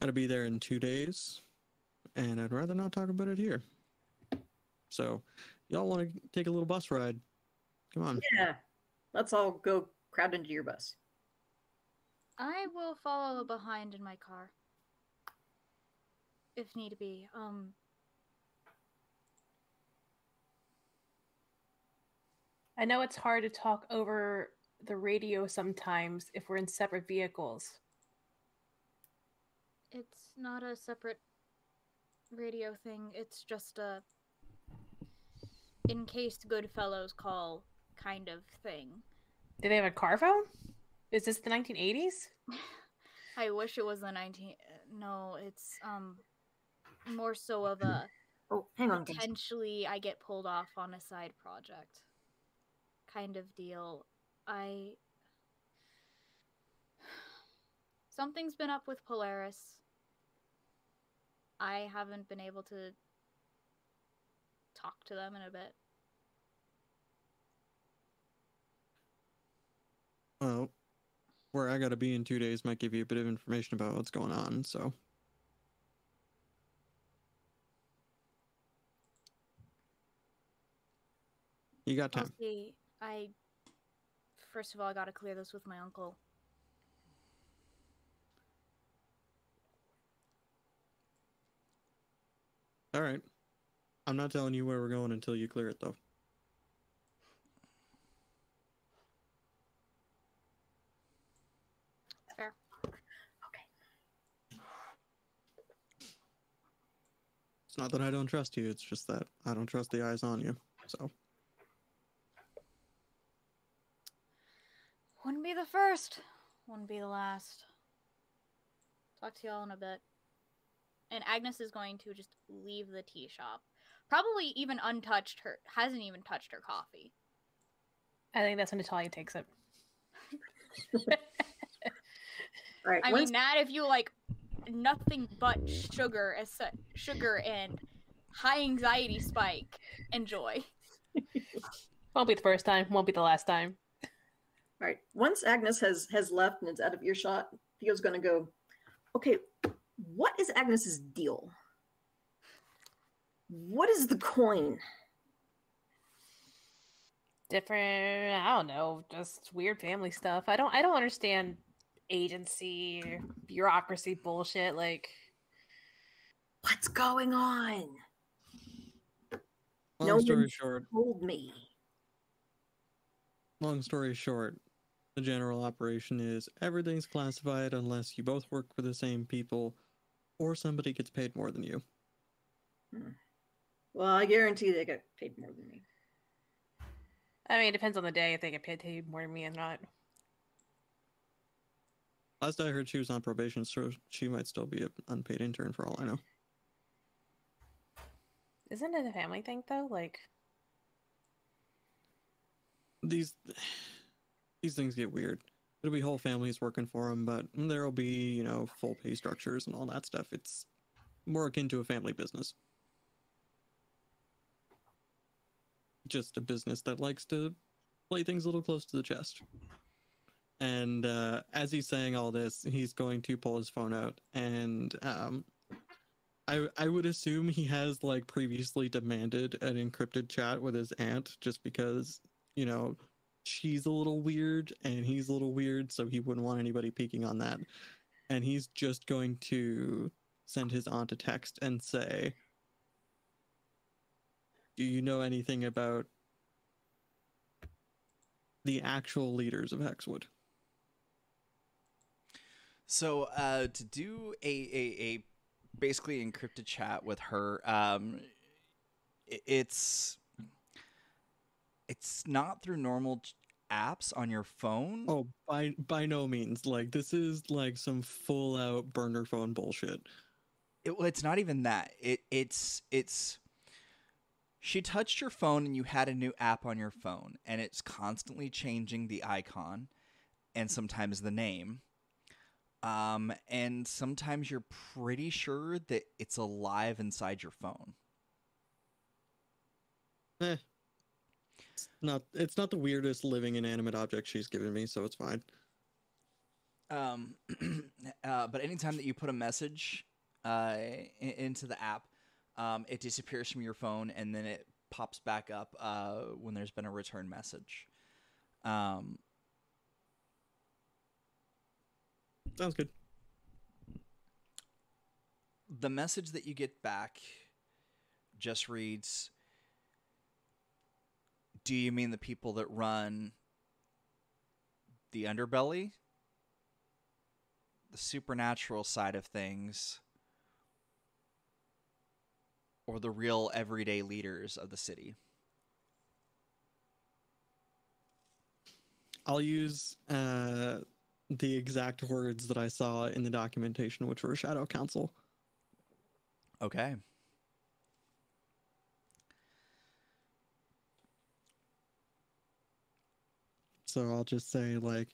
S3: I gotta be there in two days, and I'd rather not talk about it here. So, y'all want to take a little bus ride? Come on.
S4: Yeah, let's all go crowd into your bus.
S5: I will follow behind in my car. If need be. Um
S1: I know it's hard to talk over the radio sometimes if we're in separate vehicles.
S5: it's not a separate radio thing. It's just a in case Goodfellows call kind of thing.
S1: Do they have a car phone? Is this the 1980s? [laughs]
S5: I wish it was the 19 No, it's um more so of a
S4: Oh, hang on. guys.
S5: potentially I get pulled off on a side project kind of deal. I something's been up with Polaris. I haven't been able to talk to them in a bit.
S3: Well, where I gotta be in two days might give you a bit of information about what's going on. So, you got
S5: I'll
S3: time.
S5: see. I first of all I gotta clear this with my uncle.
S3: All right. I'm not telling you where we're going until you clear it, though.
S5: Fair. Okay.
S3: It's not that I don't trust you. It's just that I don't trust the eyes on you. So,
S5: Wouldn't be the first. Wouldn't be the last. Talk to y'all in a bit. And Agnes is going to just leave the tea shop. Probably even untouched her hasn't even touched her coffee.
S1: I think that's when Natalia takes it.
S4: right,
S5: I mean that if you like nothing but sugar as su- sugar and high anxiety spike enjoy. [laughs]
S1: Won't be the first time. Won't be the last time.
S4: All right. Once Agnes has has left and is out of earshot, Theo's going to go. Okay, what is Agnes's deal? What is the coin?
S1: Different. I don't know. Just weird family stuff. I don't. I don't understand agency, bureaucracy bullshit. Like,
S4: What's going on?
S3: long
S4: No
S3: story
S4: one-
S3: short,
S4: Told me.
S3: long story short, the general operation is everything's classified unless you both work for the same people or somebody gets paid more than you. Hmm.
S4: Well, I guarantee they get paid more than me.
S1: I mean, it depends on the day if they get paid more than me or not.
S3: Last I heard, she was on probation, so she might still be an unpaid intern for all I know.
S1: Isn't it a family thing though? Like,
S3: These these things get weird. It'll be whole families working for them, but there'll be you know full pay structures and all that stuff. It's more akin to a family business. Just a business that likes to play things a little close to the chest. And uh, as he's saying all this, he's going to pull his phone out and um, I I would assume he has like previously demanded an encrypted chat with his aunt just because, you know, she's a little weird and he's a little weird, so he wouldn't want anybody peeking on that. And he's just going to send his aunt a text and say, Do you know anything about the actual leaders of Hexwood?
S2: So uh, to do a, a, a basically encrypted chat with her, um, it's it's not through normal apps on your phone.
S3: Oh, by by no means. Like this is like some full out burner phone bullshit.
S2: It, well, it's not even that. It it's it's she touched your phone and you had a new app on your phone and it's constantly changing the icon and sometimes the name. Um, and sometimes you're pretty sure that it's alive inside your phone.
S3: Eh. It's not it's not the weirdest living inanimate object she's given me, so it's fine.
S2: Um, [clears throat] uh, but anytime that you put a message uh, i- into the app, um, it disappears from your phone and then it pops back up uh, when there's been a return message. Um,
S3: Sounds good.
S2: the message that you get back just reads Do you mean the people that run the underbelly? The supernatural side of things? Or the real everyday leaders of the city?
S3: I'll use uh the exact words that I saw in the documentation, which were Shadow Council.
S2: Okay.
S3: So I'll just say like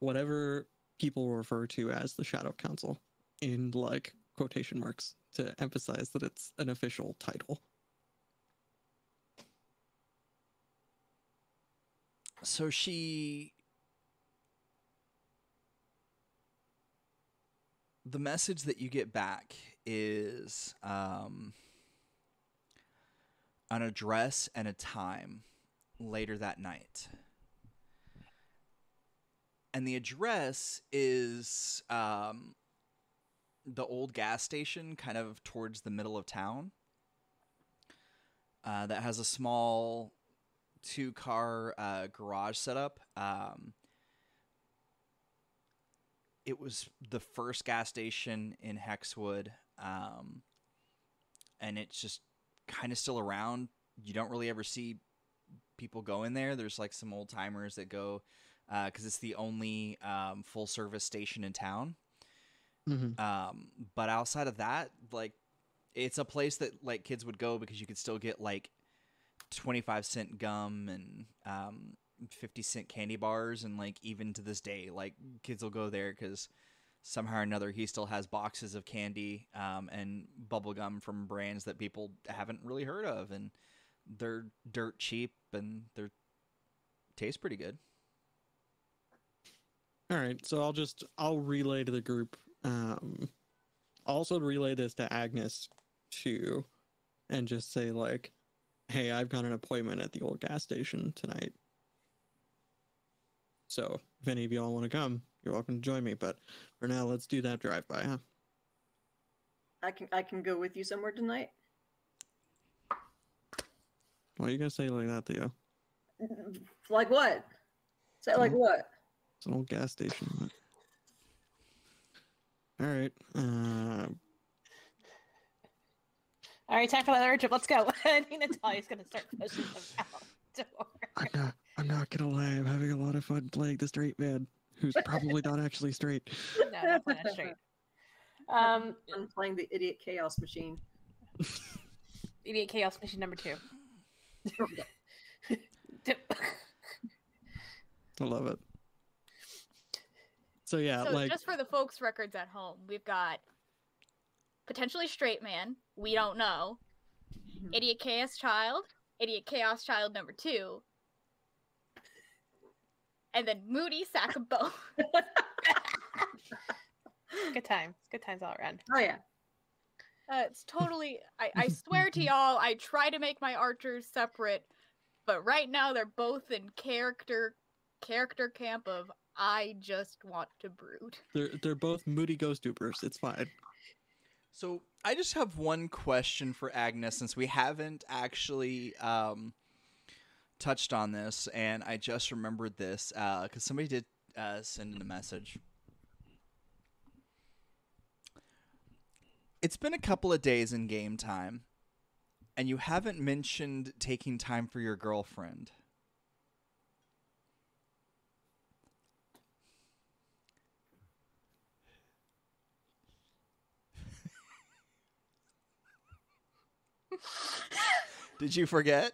S3: whatever people refer to as the Shadow Council in like quotation marks to emphasize that it's an official title.
S2: So she. The message that you get back is um, an address and a time later that night. And the address is um, the old gas station, kind of towards the middle of town, uh, that has a small two car uh, garage setup. Um, it was the first gas station in Hexwood, um, and it's just kind of still around. You don't really ever see people go in there. There's like some old timers that go because it's the only um, full service station in town.
S3: Mm-hmm.
S2: Um, but outside of that, like, it's a place that like kids would go because you could still get like 25 cent gum and um 50 cent candy bars and like even to this day like kids will go there because somehow or another he still has boxes of candy um, and bubble gum from brands that people haven't really heard of and they're dirt cheap and they're taste pretty good
S3: All right, so I'll just I'll relay to the group. Um, I'll also relay this to Agnes too, and just say like, "Hey, I've got an appointment at the old gas station tonight. So if any of y'all want to come, you're welcome to join me. But for now, let's do that drive by, huh?
S4: I can I can go with you somewhere tonight.
S3: Why are you gonna say like that, Theo?
S4: Like what? Say like
S3: Mhm.
S4: what?
S3: It's an old gas station. All right. Uh,
S6: All right, time for another trip. Let's go. [laughs] I think Natalia's gonna start pushing them out [laughs] the door.
S3: I'm not. I'm not gonna lie. I'm having a lot of fun playing the straight man, who's probably not actually straight. [laughs]
S6: No, not playing it straight. Um,
S4: I'm playing the idiot chaos machine.
S6: idiot chaos mission number two.
S3: I love it. So yeah,
S5: so
S3: like
S5: just for the folks' records at home, we've got potentially straight man. We don't know.
S4: Mhm.
S5: Idiot chaos child. Idiot chaos child number two. And then moody sack of bone. [laughs]
S6: Good times. Good times all around.
S4: Oh yeah.
S5: Uh, it's totally. I, I [laughs] swear to y'all, I try to make my archers separate, but right now they're both in character character camp of I just want to brood. [laughs]
S3: They're they're both moody ghost dupers. It's fine.
S2: So I just have one question for Agnes, since we haven't actually um, touched on this, and I just remembered this because somebody did uh, send in a message. It's been a couple of days in game time, and you haven't mentioned taking time for your girlfriend. [laughs] Did you forget?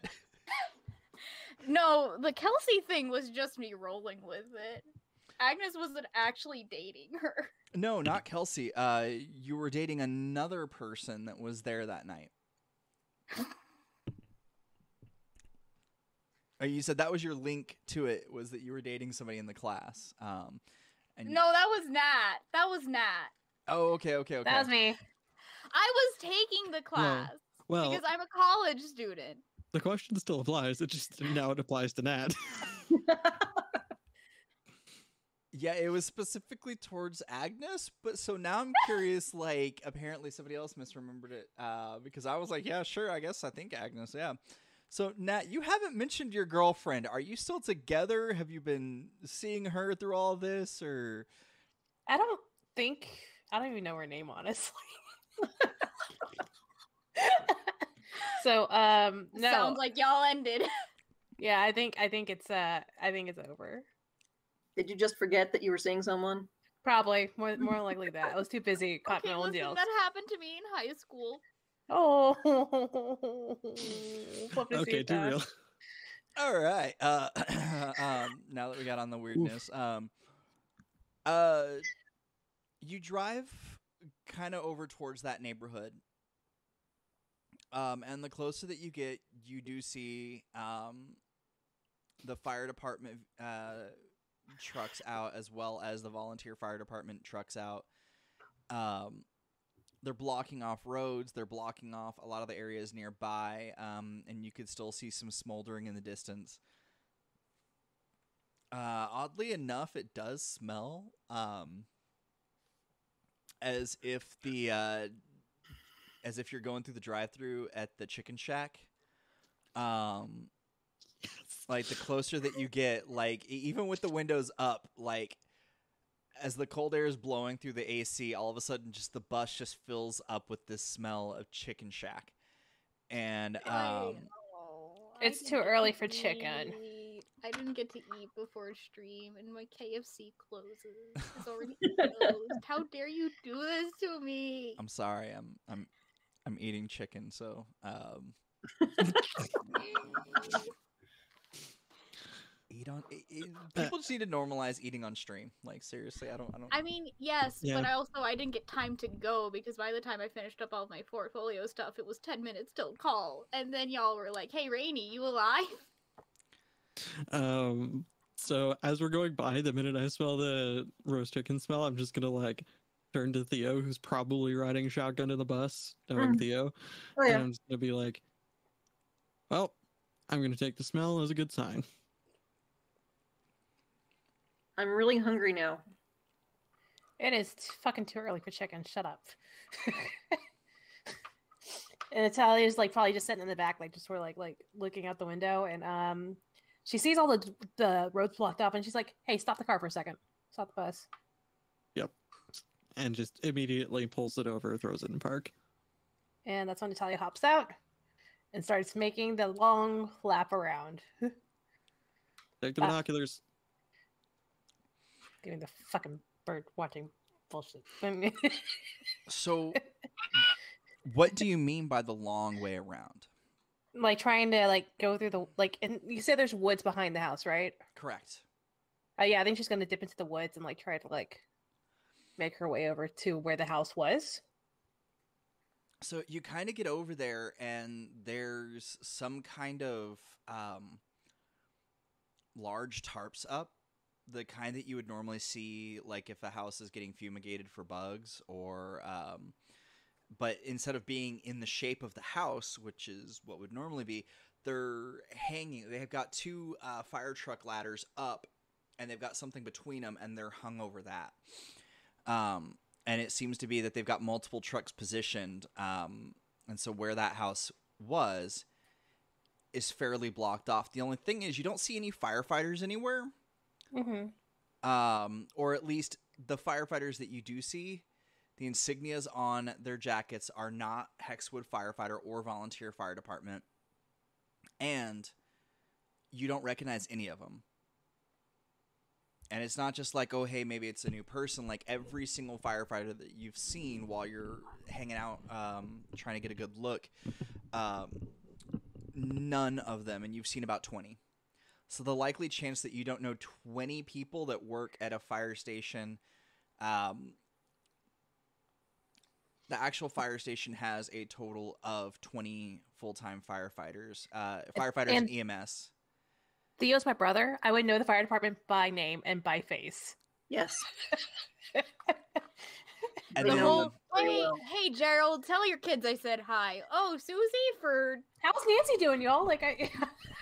S5: No, the Kelsey thing was just me rolling with it. Agnes wasn't actually dating her.
S2: No, not Kelsey. Uh, you were dating another person that was there that night. Uh, you said that was your link to it was that you were dating somebody in the class. Um, and
S5: No, that was Nat. That was Nat.
S2: Oh, okay, okay, okay.
S1: That was me.
S5: I was taking the class
S3: Well,
S5: because I'm a college student.
S3: the question still applies. It just now it applies to Nat. [laughs]
S2: Yeah, it was specifically towards Agnes, but so now I'm curious. Like, apparently somebody else misremembered it uh, because I was like, "Yeah, sure, I guess I think Agnes." Yeah. So Nat, you haven't mentioned your girlfriend. Are you still together? Have you been seeing her through all this, or
S1: I don't think I don't even know her name honestly. [laughs] [laughs] so um no
S5: Sounds like y'all ended. [laughs]
S1: yeah I think I think it's uh I think it's over.
S4: Did you just forget that you were seeing someone?
S1: Probably more [laughs] more likely that I was too busy caught
S5: okay,
S1: my own
S5: listen,
S1: deals.
S5: that happened to me in high school.
S1: Oh, to
S3: okay,
S1: it
S3: too real.
S2: All right. Uh, [clears throat] um, now that we got on the weirdness, um, uh, you drive kind of over towards that neighborhood. Um, and the closer that you get, you do see um, the fire department uh, trucks out, as well as the volunteer fire department trucks out. Um, they're blocking off roads. They're blocking off a lot of the areas nearby, um, and you could still see some smoldering in the distance. Uh, oddly enough, it does smell um, as if the uh, as if you're going through the drive-through at the Chicken Shack. Um, like the closer that you get, like even with the windows up, like as the cold air is blowing through the AC, all of a sudden, just the bus just fills up with this smell of Chicken Shack, and um,
S5: Oh,
S1: It's too early
S5: to
S1: for chicken.
S5: I didn't get to eat before stream, and my KFC closes. It's already [laughs] closed. How dare you do this to me?
S2: I'm sorry, I'm I'm I'm eating chicken, so um, eat on. i i people just need to normalize eating on stream. Like seriously, I don't. I don't.
S5: I mean, yes,
S3: Yeah.
S5: but I also I didn't get time to go because by the time I finished up all of my portfolio stuff, it was ten minutes till call, and then y'all were like, "Hey, Rainy, you alive?"
S3: Um, so as we're going by, the minute I smell the roast chicken smell, I'm just gonna like turn to Theo, who's probably riding shotgun in the bus, knowing
S4: Mm.
S3: Theo,
S4: Oh
S3: and. I'm just gonna be like, "Well, I'm gonna take the smell as a good sign."
S4: I'm really hungry now.
S1: It is t- fucking too early for chicken. Shut up. [laughs] and Natalia's like probably just sitting in the back, like just sort of like like looking out the window, and um, she sees all the the roads blocked up, and she's like, "Hey, stop the car for a second. Stop the bus."
S3: And just immediately pulls it over, throws it in park.
S1: And that's when Natalia hops out and starts making the long lap around, [laughs]
S3: Take the binoculars.
S1: doing the fucking bird watching bullshit. [laughs]
S2: So, [laughs] what do you mean by the long way around?
S1: like trying to like go through the like, and you say there's woods behind the house, right?
S2: Correct.
S1: Uh, yeah, I think she's gonna dip into the woods and like try to like make her way over to where the house was.
S2: So you kind of get over there, and there's some kind of um, large tarps up, the kind that you would normally see, like if a house is getting fumigated for bugs, or um, but instead of being in the shape of the house, which is what would normally be, they're hanging. They have got two uh, fire truck ladders up, and they've got something between them, and they're hung over that. Um, and it seems to be that they've got multiple trucks positioned, um, and so where that house was is fairly blocked off. The only thing is, you don't see any firefighters anywhere
S1: Mm-hmm.
S2: um, or at least the firefighters that you do see, the insignias on their jackets are not Hexwood firefighter or volunteer fire department, and you don't recognize any of them. And it's not just like, oh, hey, maybe it's a new person. Like every single firefighter that you've seen while you're hanging out, um, trying to get a good look, um, none of them, and you've seen about 20. So the likely chance that you don't know 20 people that work at a fire station, um, the actual fire station has a total of 20 full-time firefighters, uh, firefighters
S1: And-
S2: and EMS.
S1: Theo's my brother. I would know the fire department by name and by face.
S4: Yes. [laughs]
S2: And
S5: The whole, hey, hey, Gerald, tell your kids I said hi. Oh, Susie for
S1: How's Nancy doing, y'all? Like, I,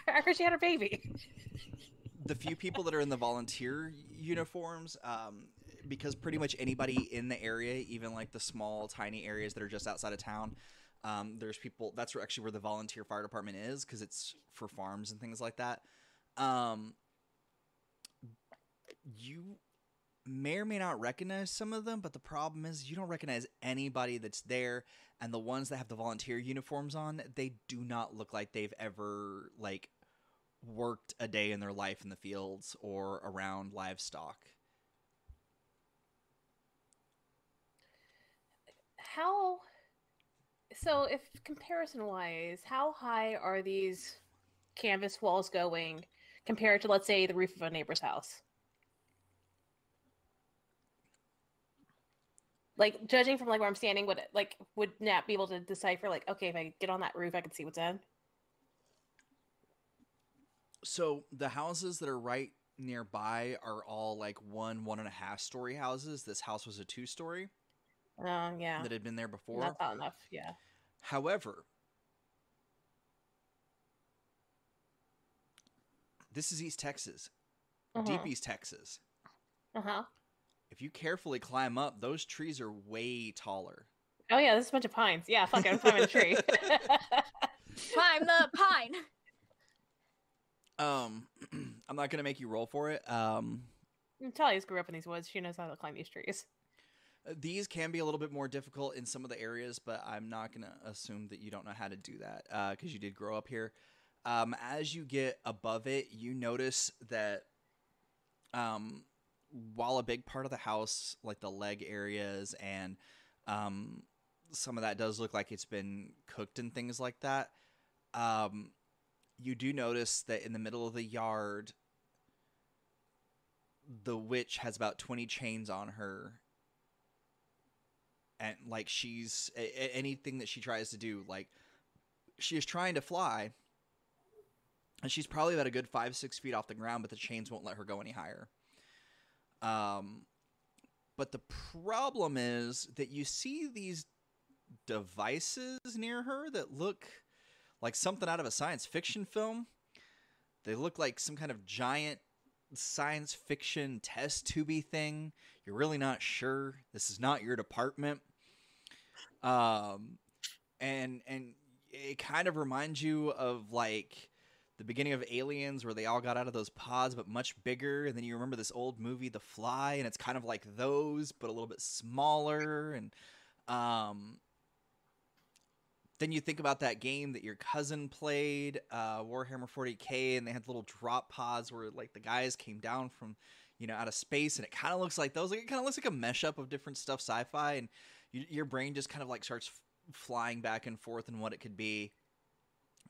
S1: [laughs] I heard she had her baby.
S2: the few people that are in the volunteer uniforms, um, because pretty much anybody in the area, even like the small, tiny areas that are just outside of town, um, there's people. That's actually where the volunteer fire department is because it's for farms and things like that. Um, you may or may not recognize some of them, but the problem is you don't recognize anybody that's there, and the ones that have the volunteer uniforms on, they do not look like they've ever like worked a day in their life in the fields or around livestock.
S1: How? So, if comparison wise, how high are these canvas walls going compared to, let's say, the roof of a neighbor's house? Like judging from like where I'm standing, would it like would Nat be able to decipher like, okay, if I get on that roof, I can see what's in?
S2: So the houses that are right nearby are all like one, one and a half story houses. This house was a two story
S1: Oh yeah,
S2: that had been there before.
S1: not enough. Yeah.
S2: However, this is East Texas, deep
S1: Uh-huh.
S2: East Texas.
S1: Uh huh.
S2: If you carefully climb up, those trees are way taller.
S1: Oh yeah, this is a bunch of pines. Yeah, fuck it, I'm climbing a tree. [laughs]
S5: climb the pine.
S2: Um, [clears throat] I'm not gonna make you roll for it. Um,
S1: Talia's grew up in these woods. She knows how to climb these trees.
S2: These can be a little bit more difficult in some of the areas, but I'm not going to assume that you don't know how to do that because you did grow up here. Um, as you get above it, you notice that um, while a big part of the house, like the leg areas and um, some of that does look like it's been cooked and things like that, um, you do notice that in the middle of the yard, the witch has about 20 chains on her. And like she's a- anything that she tries to do like she is trying to fly and she's probably about a good five six feet off the ground but the chains won't let her go any higher. Um but the problem is that you see these devices near her that look like something out of a science fiction film. They look like some kind of giant science fiction test tubey thing. You're really not sure. This is not your department. Um and and it kind of reminds you of like the beginning of aliens where they all got out of those pods but much bigger. And then you remember this old movie the fly and it's kind of like those but a little bit smaller. And um then you think about that game that your cousin played uh warhammer 40k and they had little drop pods where like the guys came down from you know out of space. And it kind of looks like those like it kind of looks like a mesh up of different stuff sci-fi. And you, your brain just kind of like starts f- flying back and forth and what it could be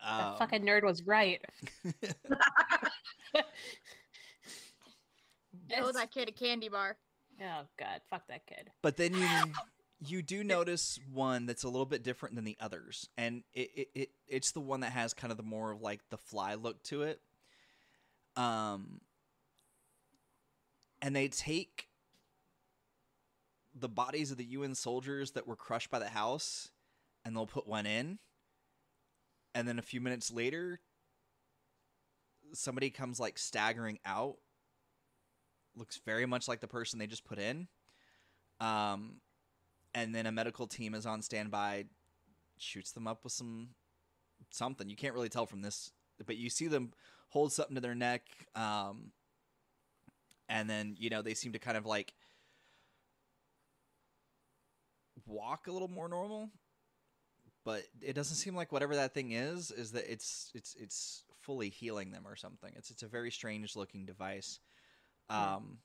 S1: That
S2: um,
S1: fucking nerd was right. [laughs] [laughs]
S5: Oh, that kid a candy bar.
S1: Oh god, fuck that kid.
S2: but then you [laughs] you do notice one that's a little bit different than the others and it, it, it it's the one that has kind of the more of like the fly look to it um and they take the bodies of the UN soldiers that were crushed by the house, and they'll put one in, and then a few minutes later, somebody comes like staggering out. Looks very much like the person they just put in. Um, and then a medical team is on standby, shoots them up with some something. You can't really tell from this, but you see them hold something to their neck. Um, and then you know they seem to kind of like walk a little more normal but it doesn't seem like whatever that thing is is that it's it's it's fully healing them or something it's it's a very strange looking device um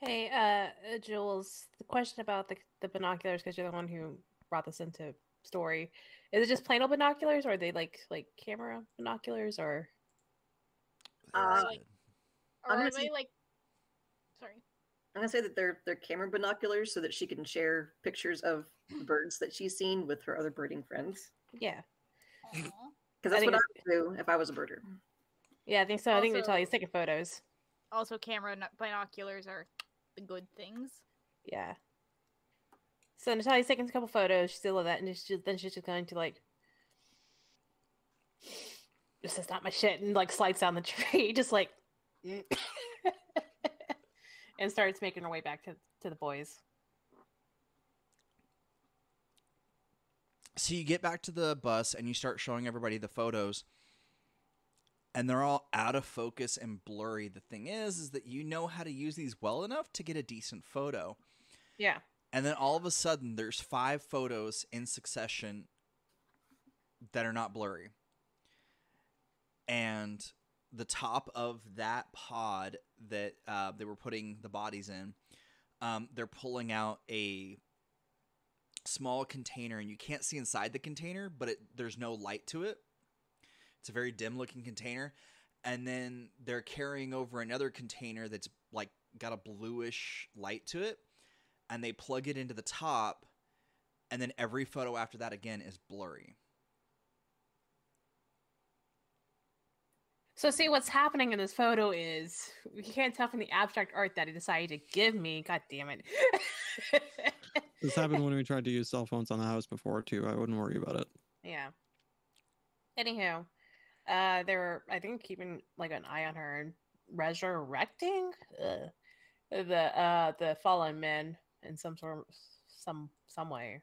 S1: Hey, uh, uh, Jules, the question about the, the binoculars, because you're the one who brought this into story. Is it just plain old binoculars, or are they like like camera binoculars, or
S4: Uh,
S5: like-
S4: I'm
S5: Or are they like? Sorry.
S4: I'm gonna say that they're they're camera binoculars so that she can share pictures of birds that she's seen with her other birding friends.
S1: yeah,
S4: Because
S1: I
S4: that's
S1: think
S4: what I would do if I was a birder.
S1: yeah, I think so. I think
S5: Also-
S1: Natalia's taking photos.
S5: Also, camera binoculars are the good things.
S1: Yeah. So Natalia's taking a couple photos. She's still of that, and she's just, then she's just going to like, this is not my shit, and like slides down the [laughs] tree, just like, [laughs] and starts making her way back to to the boys.
S2: so you get back to the bus and you start showing everybody the photos and they're all out of focus and blurry the thing is is that you know how to use these well enough to get a decent photo
S1: Yeah.
S2: and then all of a sudden there's five photos in succession that are not blurry and the top of that pod that uh, they were putting the bodies in um, they're pulling out a small container and you can't see inside the container but it, there's no light to it. It's a very dim looking container. And then they're carrying over another container that's like got a bluish light to it and they plug it into the top and then every photo after that again is blurry
S1: So see what's happening in this photo is you can't tell from the abstract art that he decided to give me. God damn it. [laughs]
S3: This happened when we tried to use cell phones on the house before too. I wouldn't worry about it.
S1: Yeah. Anywho, uh, they were I think keeping like an eye on her and resurrecting uh, the uh the fallen men in some sort of some some way.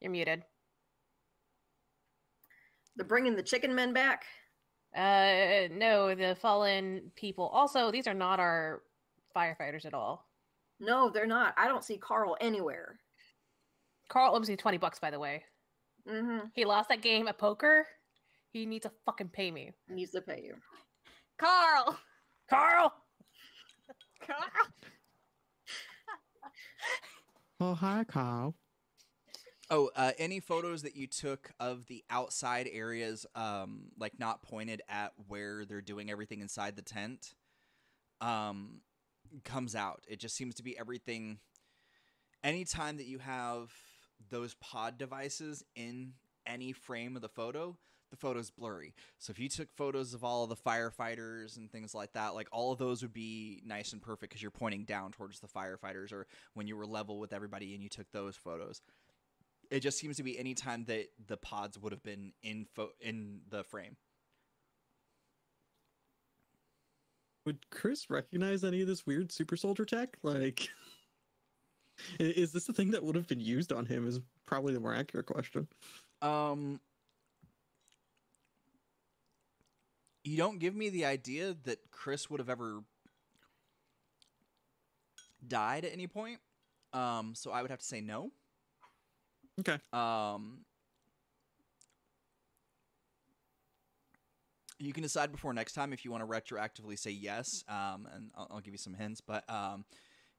S1: You're muted.
S4: They're bringing the chicken men back.
S1: Uh, no, the fallen people. Also, these are not our firefighters at all.
S4: No, they're not. I don't see Carl anywhere.
S1: Carl owes me twenty bucks, by the way.
S4: Mm-hmm.
S1: He lost that game at poker. He needs to fucking pay me,
S4: Needs to pay you.
S5: Carl.
S1: Carl.
S5: Carl.
S3: Oh hi, Kyle.
S2: Oh, uh, any photos that you took of the outside areas, um, like not pointed at where they're doing everything inside the tent, um, comes out. It just seems to be everything. Anytime that you have those pod devices in any frame of the photo, the photo's blurry. So if you took photos of all of the firefighters and things like that, like all of those would be nice and perfect because you're pointing down towards the firefighters, or when you were level with everybody and you took those photos it just seems to be any time that the pods would have been in fo- in the frame.
S3: Would Chris recognize any of this weird super soldier tech? Like, is this the thing that would have been used on him? Is probably the more accurate question.
S2: Um, you don't give me the idea that Chris would have ever died at any point. Um, so I would have to say no.
S3: Okay.
S2: Um, you can decide before next time if you want to retroactively say yes, um, and I'll, I'll give you some hints. But um,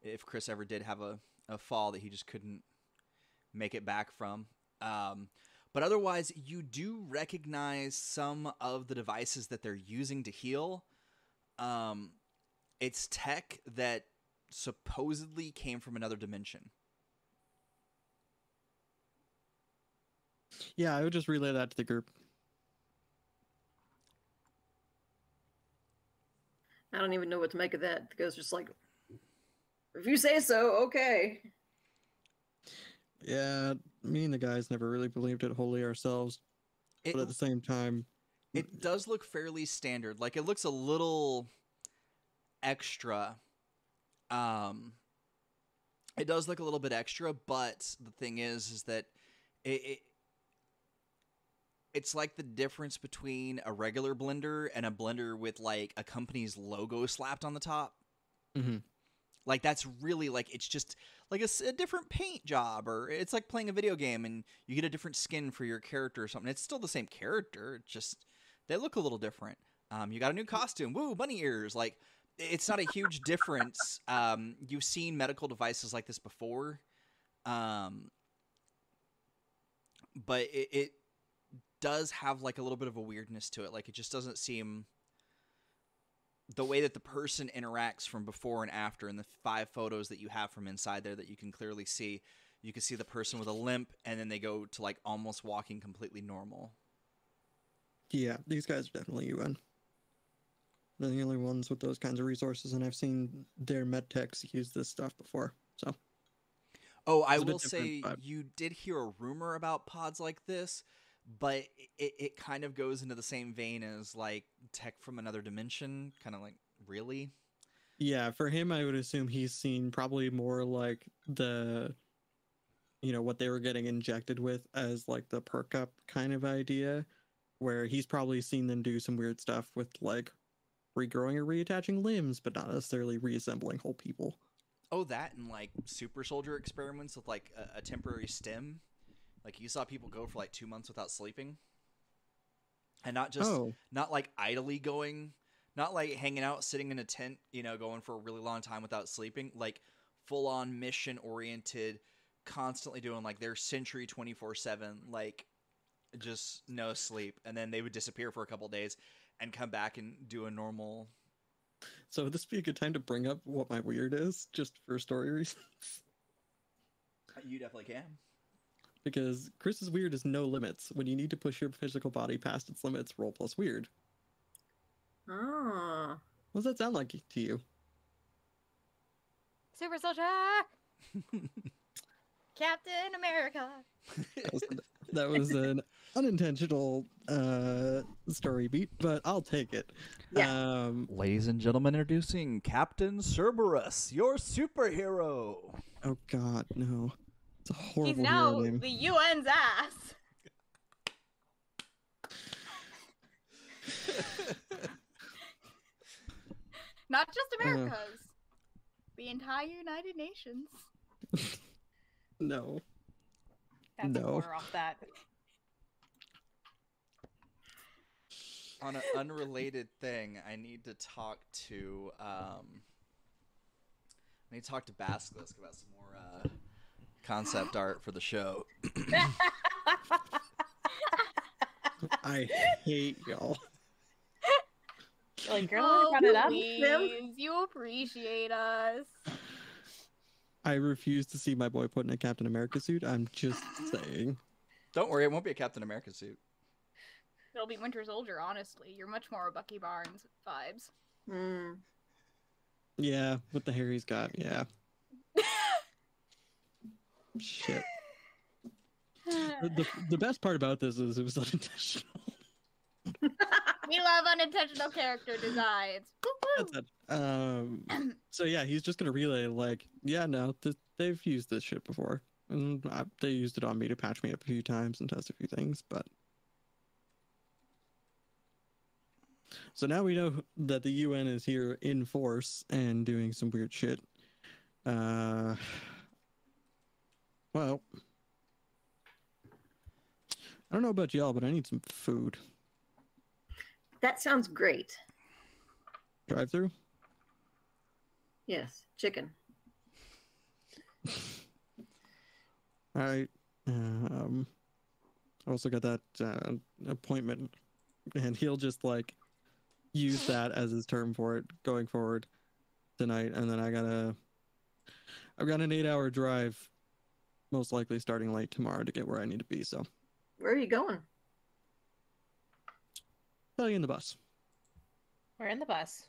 S2: if Chris ever did have a, a fall that he just couldn't make it back from, um, but otherwise, you do recognize some of the devices that they're using to heal. Um, it's tech that supposedly came from another dimension.
S3: Yeah, I would just relay that to the group.
S4: I don't even know what to make of that. The ghost just like If you say so, okay.
S3: Yeah, me and the guys never really believed it wholly ourselves,
S2: It,
S3: but at the same time,
S2: it does look fairly standard. Like it looks a little extra. Um, it does look a little bit extra, but the thing is, is that it, it it's like the difference between a regular blender and a blender with like a company's logo slapped on the top.
S3: Mhm.
S2: Like that's really like it's just like a different paint job, or it's like playing a video game and you get a different skin for your character or something. It's still the same character, just they look a little different. Um, you got a new costume, woo, bunny ears. Like it's not a huge difference. [laughs] Um, you've seen medical devices like this before, um, but it, it does have like a little bit of a weirdness to it. Like it just doesn't seem the way that the person interacts from before and after in the five photos that you have from inside there that you can clearly see. You can see the person with a limp, and then they go to like almost walking completely normal.
S3: yeah, these guys are definitely UN. They're the only ones with those kinds of resources, and I've seen their med techs use this stuff before. So
S2: Oh, I
S3: It's a bit
S2: will say
S3: vibe.
S2: you did hear a rumor about pods like this, but it, it kind of goes into the same vein as like tech from another dimension. Kind of like, really?
S3: yeah, for him, I would assume he's seen probably more like the, you know, what they were getting injected with as like the perk up kind of idea, where he's probably seen them do some weird stuff with like regrowing or reattaching limbs, but not necessarily reassembling whole people.
S2: Oh, that and like super soldier experiments with like a, a temporary stem. Like you saw people go for like two months without sleeping, and not just
S3: oh,
S2: not like idly going, not like hanging out, sitting in a tent, you know, going for a really long time without sleeping. Like full on mission oriented, constantly doing like their century twenty four seven, like just no sleep, and then they would disappear for a couple days and come back and do a normal.
S3: so would this be a good time to bring up what my weird is, just for story reasons?
S2: You definitely can.
S3: Because Chris's weird is no limits. When you need to push your physical body past its limits, roll plus weird.
S4: Ah.
S3: What does that sound like to you?
S5: Super soldier, [laughs] Captain America.
S3: That was, that was an [laughs] unintentional uh, story beat, but I'll take it.
S4: Yeah.
S3: Um,
S2: Ladies and gentlemen, introducing Captain Cerberus, your superhero.
S3: oh God, no! It's a horrible
S5: He's now
S3: name.
S5: the UN's ass. Not just [laughs]
S3: Uh.
S5: America's, the entire United Nations. [laughs]
S3: No.
S1: That's
S3: No.
S1: a quarter off that.
S2: On an unrelated thing, I need to talk to um, I need to talk to Basilisk about some more uh, concept art for the show.
S3: I hate y'all.
S1: Like, girl,
S5: oh,
S1: I brought it up.
S5: please, you appreciate us.
S3: I refuse to see my boy put in a Captain America suit. I'm just saying.
S2: Don't worry, it won't be a Captain America suit.
S5: It'll be Winter Soldier, honestly. You're much more a Bucky Barnes vibes.
S4: Hmm.
S3: Yeah, with the hair he's got. Yeah. Shit. The, [sighs] the, the best part about this is it was [laughs] unintentional.
S5: we love unintentional character designs. Woo-woo.
S3: That's it. Um, [clears throat] so yeah, he's just gonna relay like, yeah, no, th- they've used this shit before, and I, they used it on me to patch me up a few times and test a few things, but. So now we know that the UN is here in force and doing some weird shit. Uh, well, I don't know about y'all, but I need some food.
S4: That sounds great.
S3: Drive through.
S4: Yes, chicken.
S3: All right. Um, I also got that uh, appointment, and he'll just like use that as his term for it going forward tonight. And then I gotta, I've got an eight-hour drive, most likely starting late tomorrow to get where I need to be. So
S4: Where are you going?
S3: tell you in the bus.
S1: We're in the bus.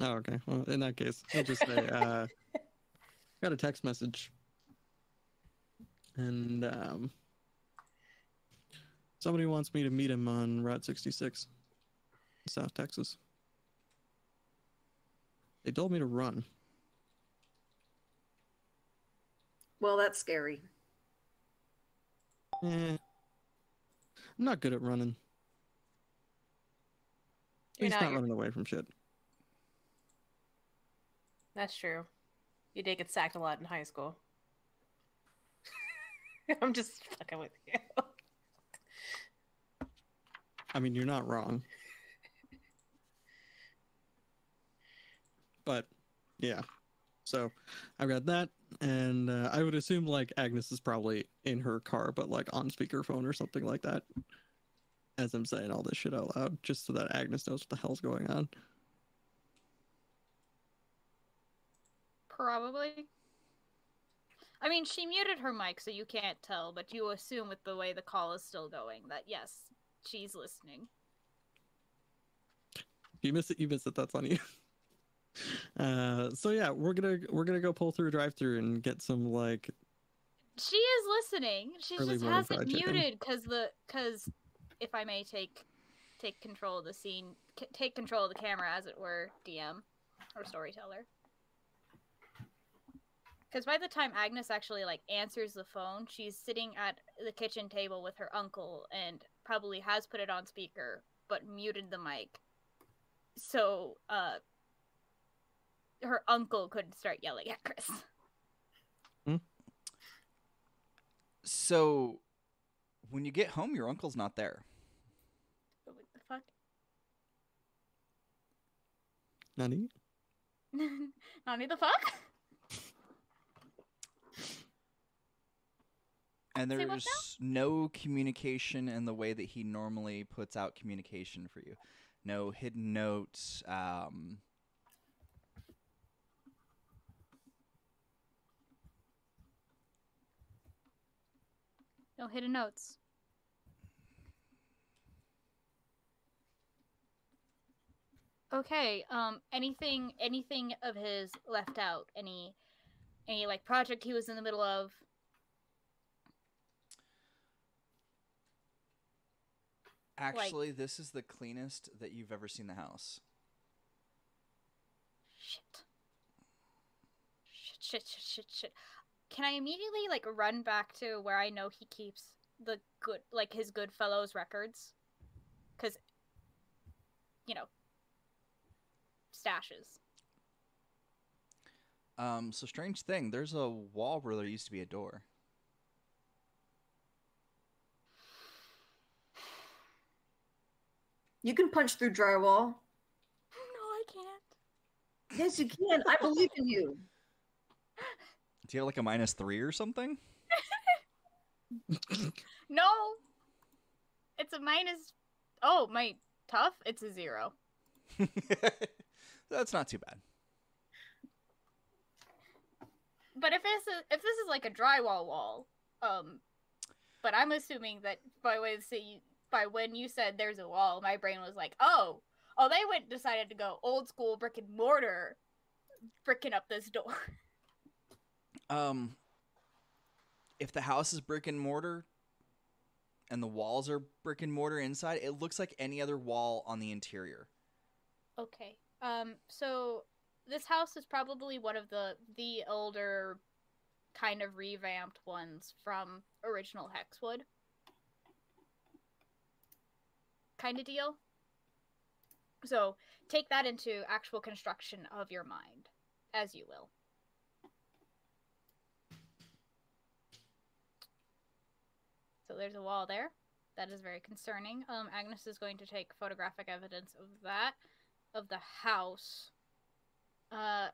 S3: Oh, okay. Well, in that case, I'll just say, uh, [laughs] got a text message, and um, somebody wants me to meet him on Route 66, South Texas. They told me to run.
S4: Well, that's scary.
S3: Eh, I'm not good at running.
S1: You're
S3: He's
S1: not,
S3: not running away from shit.
S1: That's true. You did get sacked a lot in high school. [laughs] I'm just fucking with you.
S3: I mean, you're not wrong. [laughs] But yeah, so I've got that, and uh, I would assume like Agnes is probably in her car, but like on speakerphone or something like that. As I'm saying all this shit out loud, just so that Agnes knows what the hell's going on.
S5: Probably. I mean, she muted her mic, so you can't tell, but you assume with the way the call is still going that yes, she's listening.
S3: You miss it, you miss it. That's on you. [laughs] Uh, so yeah, we're gonna we're gonna go pull through a drive-through and get some like
S5: She is listening. She just has it
S3: fried chicken.
S5: muted because the because if I may take take control of the scene, c- take control of the camera, as it were, DM or storyteller. Because by the time Agnes actually like answers the phone, she's sitting at the kitchen table with her uncle and probably has put it on speaker but muted the mic. So uh her uncle couldn't start yelling at Chris.
S2: So, when you get home, your uncle's not there.
S5: What the fuck?
S3: Nani. [laughs]
S5: Nani the fuck?
S2: And
S5: Say what now?
S2: there's no communication in the way that he normally puts out communication for you. No hidden notes. Um,
S5: No hidden notes. Okay, um anything anything of his left out? Any any like project he was in the middle of?
S2: actually, this is the cleanest that you've ever seen the house.
S5: Shit. Shit shit shit shit shit. Can I immediately like run back to where I know he keeps the good like his good fellows records? Cuz you know, stashes.
S2: Um, so strange thing. There's a wall where there used to be a door.
S4: You can punch through drywall. [laughs]
S5: No, I can't.
S4: Yes, you can. I believe in you.
S2: Do you have like a minus three or something? [laughs]
S5: No. It's a minus. Oh, my tough. It's a zero. [laughs]
S2: That's not too bad.
S5: But if this is if this is like a drywall wall, um, but I'm assuming that by way of say by when you said there's a wall, my brain was like, oh, oh, they went decided to go old school brick and mortar, bricking up this door. [laughs]
S2: Um, if the house is brick and mortar and the walls are brick and mortar inside, it looks like any other wall on the interior.
S5: Okay. Um. So this house is probably one of the the older, kind of revamped ones from original Hexwood. Kind of deal. So take that into actual construction of your mind, as you will. So there's a wall there. That is very concerning. Um, Agnes is going to take photographic evidence of that of the house. Uh,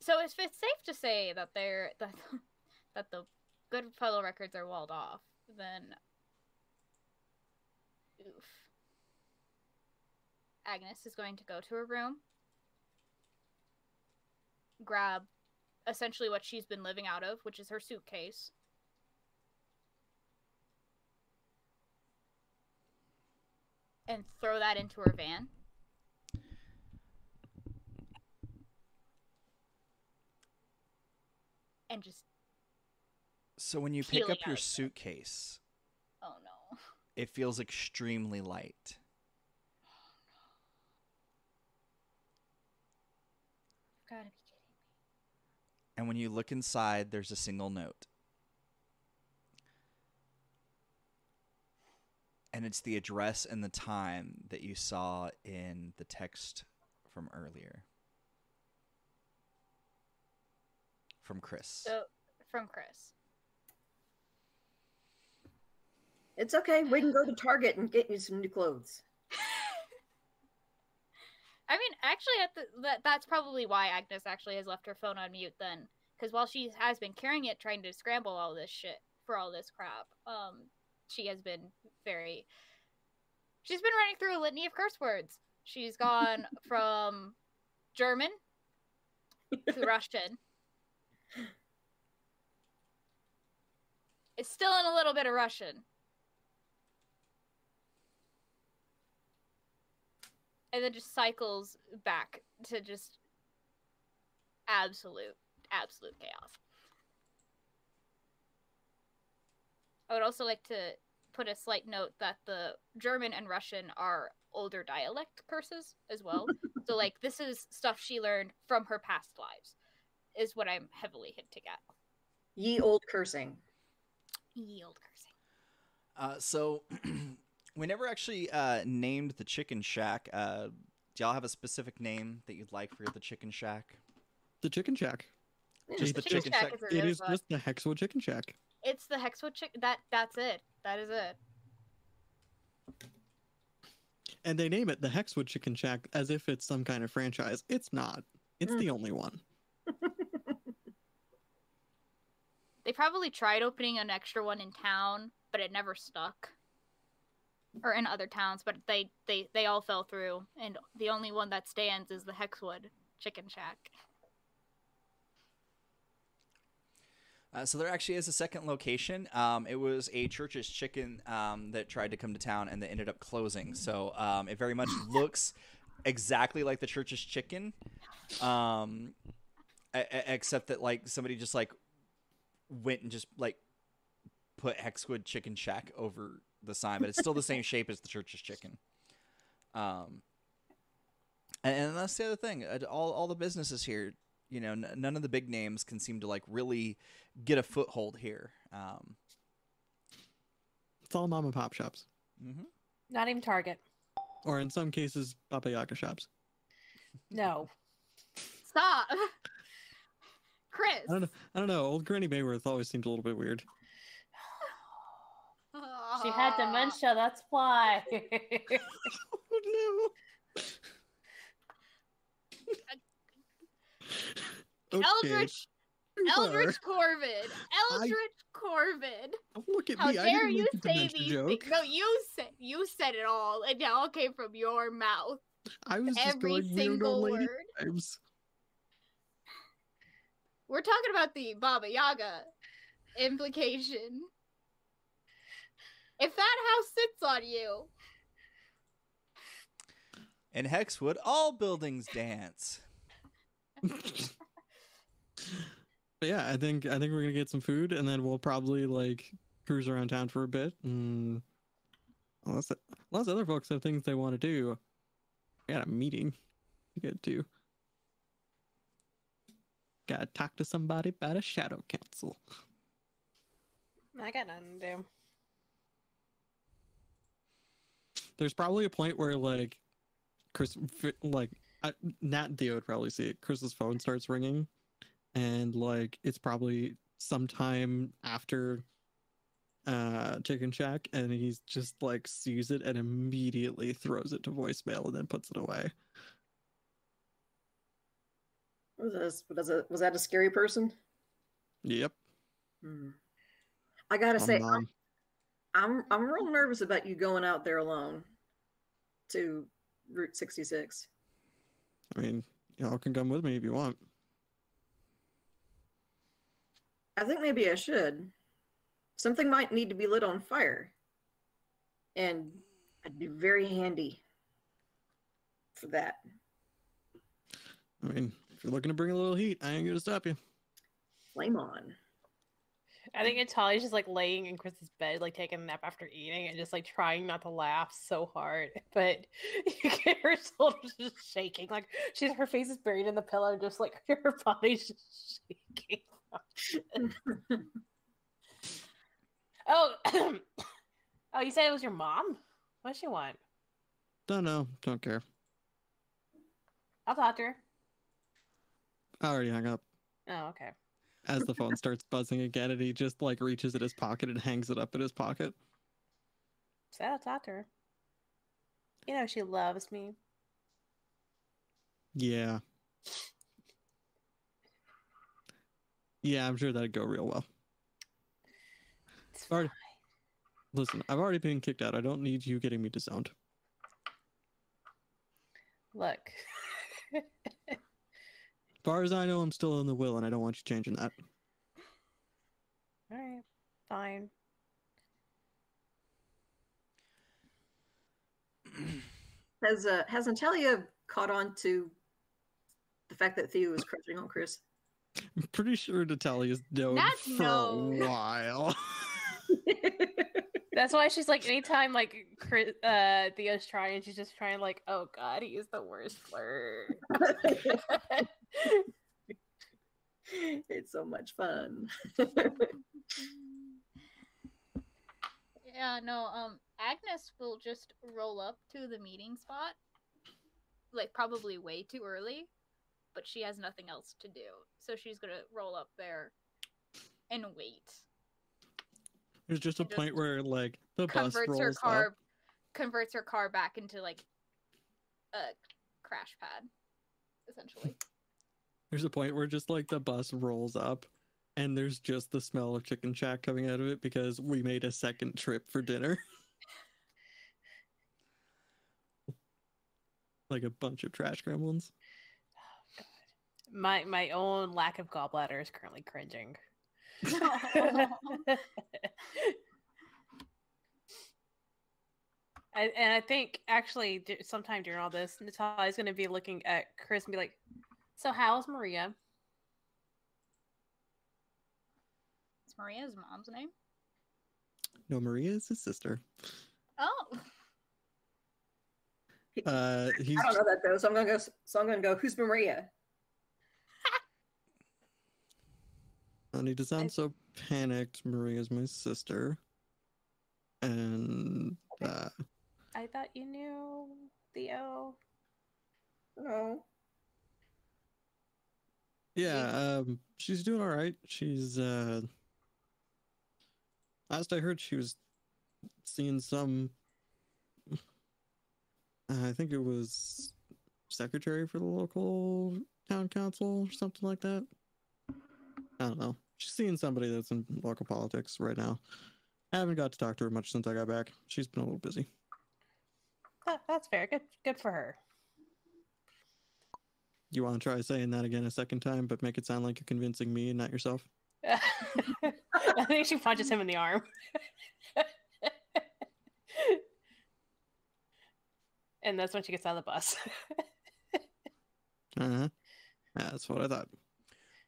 S5: so if it's safe to say that they're [laughs] that that the records are walled off, then oof. Agnes is going to go to her room, grab essentially what she's been living out of, which is her suitcase. and throw that into her van. And just
S2: So when you pick up your suitcase. It.
S5: Oh no. [laughs]
S2: It feels extremely light.
S5: Got to be kidding me.
S2: And when you look inside, there's a single note. And it's the address and the time that you saw in the text from earlier. From Chris.
S5: So from Chris.
S4: It's okay. We can go to Target and get you some new clothes. [laughs]
S5: I mean, actually, at the, that that's probably why Agnes actually has left her phone on mute then, because while she has been carrying it, trying to scramble all this shit for all this crap, um, she has been very. She's been running through a litany of curse words. She's gone [laughs] from German to [laughs] Russian. It's still in a little bit of Russian. and then just cycles back to just absolute absolute chaos i would also like to put a slight note that the german and russian are older dialect curses as well [laughs] so like this is stuff she learned from her past lives is what i'm heavily hinting at
S4: Ye old cursing.
S5: Ye old cursing
S2: Uh, so [clears throat] we never actually uh, named the chicken shack. Uh, do y'all have a specific name that you'd like for the chicken shack?
S3: The Chicken Shack.
S4: Yeah,
S2: Just
S5: the
S2: the
S5: chicken
S2: chicken
S5: shack
S2: shack.
S5: is a
S3: It
S5: really
S3: is
S5: fun-
S3: just the Hexwood Chicken Shack.
S5: It's the hexwood chick that that's it that is it
S3: And they name it the Hexwood Chicken Shack as if it's some kind of franchise. It's not. It's
S4: Mm.
S3: the only one. [laughs]
S5: They probably tried opening an extra one in town, but it never stuck. Or in other towns, but they they they all fell through, and the only one that stands is the Hexwood Chicken Shack.
S2: Uh, so there actually is a second location. Um, it was a Church's Chicken um, that tried to come to town and that ended up closing. So um, it very much [laughs] looks exactly like the Church's Chicken, um, except that like somebody just like went and just like put Hexwood Chicken Shack over the sign, but it's still the same [laughs] shape as the Church's Chicken. Um, and, and that's the other thing. All all the businesses here, you know, n- none of the big names can seem to like really get a foothold here. Um,
S3: It's all mom and pop shops.
S2: Mm-hmm.
S1: Not even Target.
S3: Or in some cases, Baba Yaga shops.
S1: No. [laughs]
S5: Stop, Chris.
S3: I don't know. I don't know. Old Granny Bayworth always seemed a little bit weird. [sighs]
S1: She had dementia, that's why. [laughs]
S3: Oh no. [laughs]
S5: Eldritch, Eldritch Corvid, Eldritch Corvid.
S3: Look at
S5: How
S3: me. I
S5: dare
S3: didn't
S5: you
S3: make the
S5: say these
S3: joke.
S5: things? No, you said you said it all. It all came from your mouth.
S3: I was just
S5: Every
S3: going weird
S5: single word.
S3: vibes.
S5: We're talking about the Baba Yaga implication. If that house sits on you,
S2: In Hexwood, all buildings dance. [laughs]
S3: but yeah, I think I think we're gonna get some food, and then we'll probably like cruise around town for a bit. And unless unless other folks have things they want to do, I got a meeting to get to. Gotta talk to somebody about a shadow council.
S1: I got nothing to do.
S3: There's probably a point where like Chris, like I, Nat and Theo would probably see it. Chris's phone starts ringing, and like it's probably sometime after uh Chicken Shack, and he's just like sees it and immediately throws it to voicemail and then puts it away.
S4: Was that, was that, was that a scary person?
S3: Yep.
S4: Hmm. I gotta
S3: I'm
S4: say,
S3: mom.
S4: I'm I'm real nervous about you going out there alone to Route 66.
S3: I mean, y'all can come with me if you want.
S4: I think maybe I should. Something might need to be lit on fire. And I'd be very handy for that.
S3: I mean, if you're looking to bring a little heat, I ain't gonna stop you.
S4: Flame on.
S1: I think Natalia's just like laying in Chris's bed, like taking a nap after eating, and just like trying not to laugh so hard. [laughs] But you get her shoulders just shaking, like she's her face is buried in the pillow, just like [laughs] her body's just shaking. [laughs] oh, [coughs] oh, you said it was your mom. What does she want?
S3: Don't know. Don't care.
S1: I'll talk to her.
S3: I already hung up.
S1: Oh, okay.
S3: As the phone [laughs] starts buzzing again, and he just like reaches at his pocket and hangs it up in his pocket.
S1: So I'll talk to her. You know she loves me.
S3: Yeah. Yeah, I'm sure that'd go real well.
S1: It's
S3: Alright.
S1: fine.
S3: Listen, I've already been kicked out. I don't need you getting me disowned.
S1: Look.
S3: As far as I know, I'm still in the will, and I don't want you changing that.
S1: All right. Fine.
S4: Has uh, has Natalia caught on to the fact that Theo is crushing on Chris?
S3: I'm pretty sure Natalia's known
S5: That's
S3: for
S5: no.
S3: a [laughs] while. [laughs]
S1: That's why she's like, anytime like Chris, uh, Theo's trying, she's just trying like, oh god, he is the worst flirt. [laughs]
S4: it's so much fun.
S5: Yeah, no, um, Agnes will just roll up to the meeting spot, like probably way too early, but she has nothing else to do. So she's gonna roll up there and wait.
S3: There's just a
S5: just
S3: point where like the bus
S5: Converts
S3: rolls
S5: her car
S3: up.
S5: converts her car back into like a crash pad, essentially.
S3: There's a point where just like the bus rolls up and there's just the smell of chicken shack coming out of it because we made a second trip for dinner. [laughs] like a bunch of trash gremlins.
S1: My my own lack of gallbladder is currently cringing. [laughs] I, and I think actually sometime during all this, Natalia's going to be looking at Chris and be like, "So how's Maria?"
S5: Is Maria's mom's name?
S3: No, Maria is his sister.
S5: Oh,
S3: Uh, he's
S4: I don't know that though, so I'm gonna go. So I'm gonna go. Who's Maria?
S3: I need to sound so panicked. Maria's my sister. And uh,
S1: I thought you knew Theo.
S4: No.
S3: yeah, um, she's doing all right. She's uh, last I heard, she was seeing some. I think it was secretary for the local town council or something like that. I don't know. She's seeing somebody that's in local politics right now. I haven't got to talk to her much since I got back. She's been a little busy.
S1: That, that's fair. Good, good for her.
S3: You want to try saying that again a second time, but make it sound like you're convincing me and not yourself? [laughs]
S1: I think she punches him in the arm. [laughs] and that's when she gets out of the bus. [laughs]
S3: Uh huh. That's what I thought.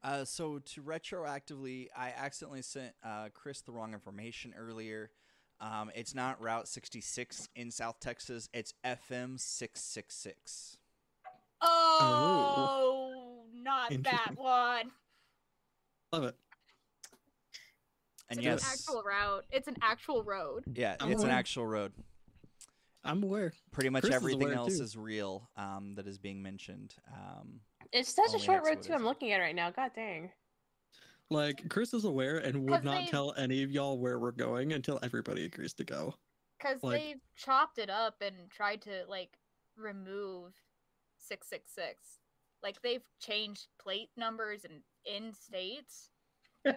S2: Uh, so to retroactively, I accidentally sent uh, Chris the wrong information earlier. Um, it's not Route 66 in South Texas. It's FM 666.
S5: oh, not that one.
S3: Love it.
S2: And
S5: it's
S2: yes,
S5: an actual route. It's an actual road.
S2: yeah,
S3: I'm
S2: it's an actual road.
S3: I'm aware.
S2: Pretty much
S3: Chris is
S2: everything
S3: aware,
S2: else
S3: too.
S2: is real um, that is being mentioned. Um,
S1: it's such a short road too. I'm looking at right now. God dang.
S3: Like Chris is aware and would not
S5: they-
S3: tell any of y'all where we're going until everybody agrees to go.
S5: Because
S3: Like-
S5: they chopped it up and tried to like remove six six six. Like they've changed plate numbers and in states. [laughs]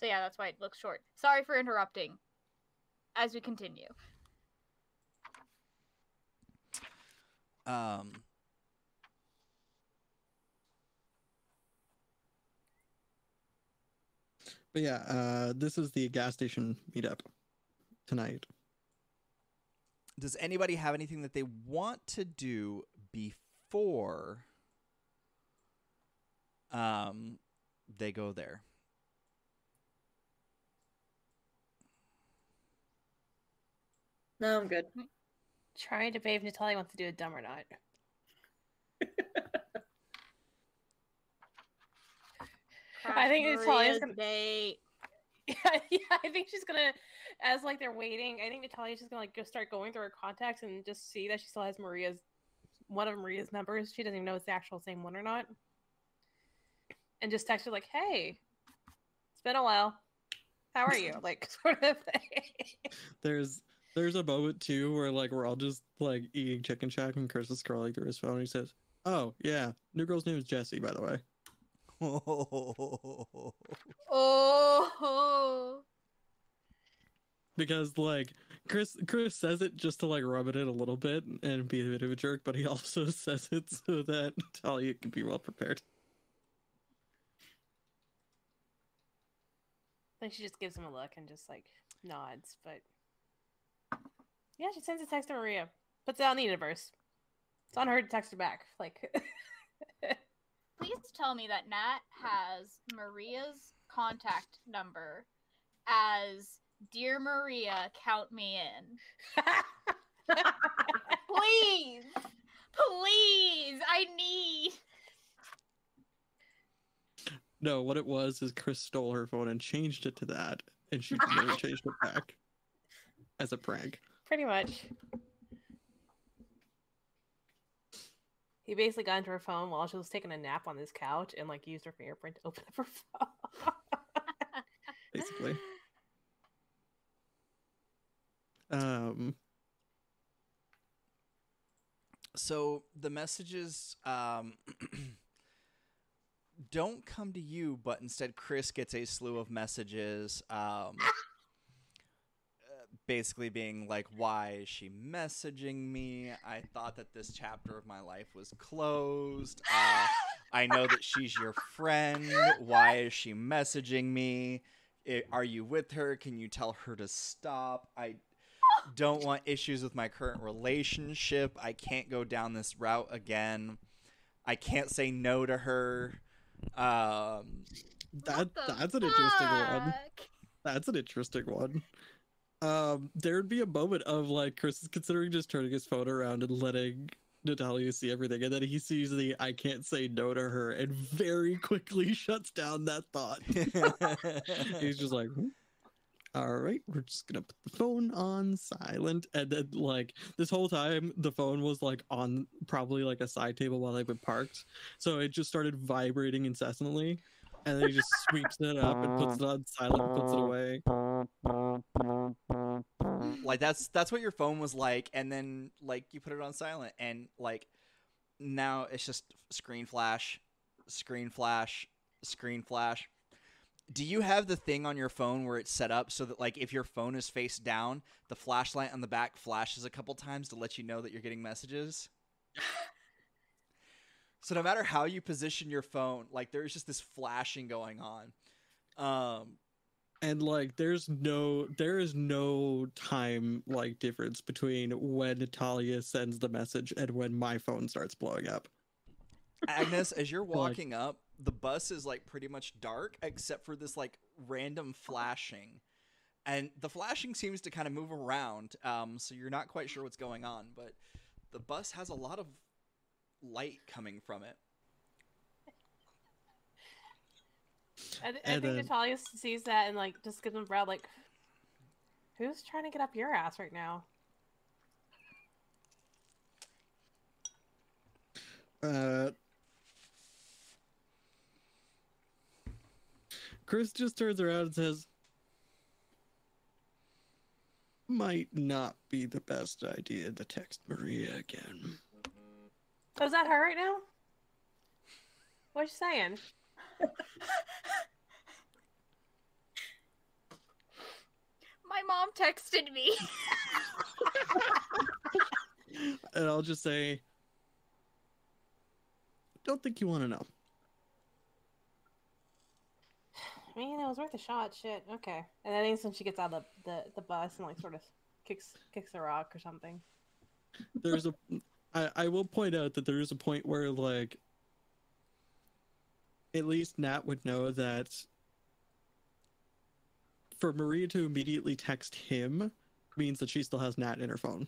S5: So yeah, that's why it looks short. Sorry for interrupting. As we continue.
S2: Um,
S3: But yeah, uh, this is the gas station meetup tonight.
S2: does anybody have anything that they want to do before um, they go there.
S4: No, I'm good.
S1: Trying to debate if Natalia wants to do a dumb or not. I think it's probably gonna-
S5: date. [laughs]
S1: Yeah, yeah, I think she's gonna, as like they're waiting. I think Natalia's just gonna like go start going through her contacts and just see that she still has Maria's one of Maria's numbers. She doesn't even know it's the actual same one or not, and just text her like, "Hey, it's been a while. How are you?" [laughs] Like [laughs] sort of thing.
S3: There's there's a moment too where like we're all just like eating chicken shack and Chris is scrolling through his phone. And he says, "Oh yeah, new girl's name is Jessie, by the way."
S5: Oh. [laughs] [laughs]
S3: Because like Chris Chris says it just to like rub it in a little bit and be a bit of a jerk, but he [laughs] also says it so that Talia can be well prepared.
S1: Then she just gives him a look and just like nods. But yeah, she sends a text to Maria, puts it on the universe. It's on her to text her back. Like, [laughs]
S5: Please tell me that Nat has Maria's contact number as Dear Maria, count me in. [laughs] Please. Please. I need.
S3: No, what it was is Chris stole her phone and changed it to that, and she never [laughs] changed it back as a prank.
S1: Pretty much. He basically got into her phone while she was taking a nap on this couch and like used her fingerprint to open up her phone. [laughs]
S3: Basically. Um,
S2: So the messages um, [clears throat] don't come to you, but instead Chris gets a slew of messages, um, basically being like, "Why is she messaging me? I thought that this chapter of my life was closed. Uh, I know that she's your friend. Why is she messaging me? I- are you with her? Can you tell her to stop? I don't want issues with my current relationship. I can't go down this route again. I can't say no to her. Um,
S3: that
S5: What the
S3: that's an interesting one. That's an interesting one. Um, there'd be a moment of like Chris is considering just turning his phone around and letting Natalia see everything, and then he sees the I can't say no to her and very quickly [laughs] shuts down that thought. [laughs] He's just like, "Hmm, all right, we're just gonna put the phone on silent. And then, like, this whole time, the phone was like on probably like a side table while they've been parked. So it just started vibrating incessantly. And then he just sweeps it up and puts it on silent and puts it away.
S2: Like that's that's what your phone was like, and then like you put it on silent, and like now it's just screen flash, screen flash, screen flash. Do you have the thing on your phone where it's set up so that like if your phone is face down, the flashlight on the back flashes a couple times to let you know that you're getting messages? [laughs] so no matter how you position your phone, like there's just this flashing going on. Um
S3: And like, there's no, there is no time like difference between when Natalia sends the message and when my phone starts blowing up.
S2: Agnes, as you're [laughs]
S3: Like-
S2: walking up, the bus is like pretty much dark except for this like random flashing. And the flashing seems to kind of move around, um, so you're not quite sure what's going on, but the bus has a lot of light coming from it.
S1: I, th- I
S3: And
S1: think Natalia sees that and like just gives him a brow like, who's trying to get up your ass right now?
S3: Uh, Chris just turns around and says, Might not be the best idea to text Maria again.
S1: Oh, is that her right now? What's she saying?
S5: My mom texted me.
S3: And I'll just say, Don't think you want to know.
S1: I mean, it was worth a shot. Shit. Okay. And I think when she gets out of the, the, the bus and like sort of kicks kicks a rock or something.
S3: There's a, I, I will point out that there is a point where, like, at least Nat would know that for Maria to immediately text him means that she still has Nat in her phone.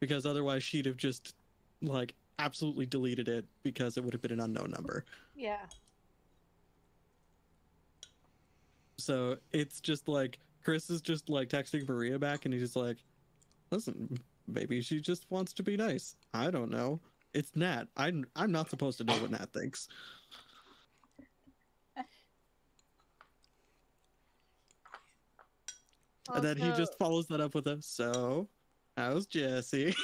S3: Because otherwise she'd have just like absolutely deleted it because it would have been an unknown number.
S1: Yeah.
S3: So it's just like Chris is just like texting Maria back and he's just like, listen, maybe she just wants to be nice. I don't know. It's Nat. I'm I'm not supposed to know what Nat thinks. And then he just follows that up with a so how's Jesse?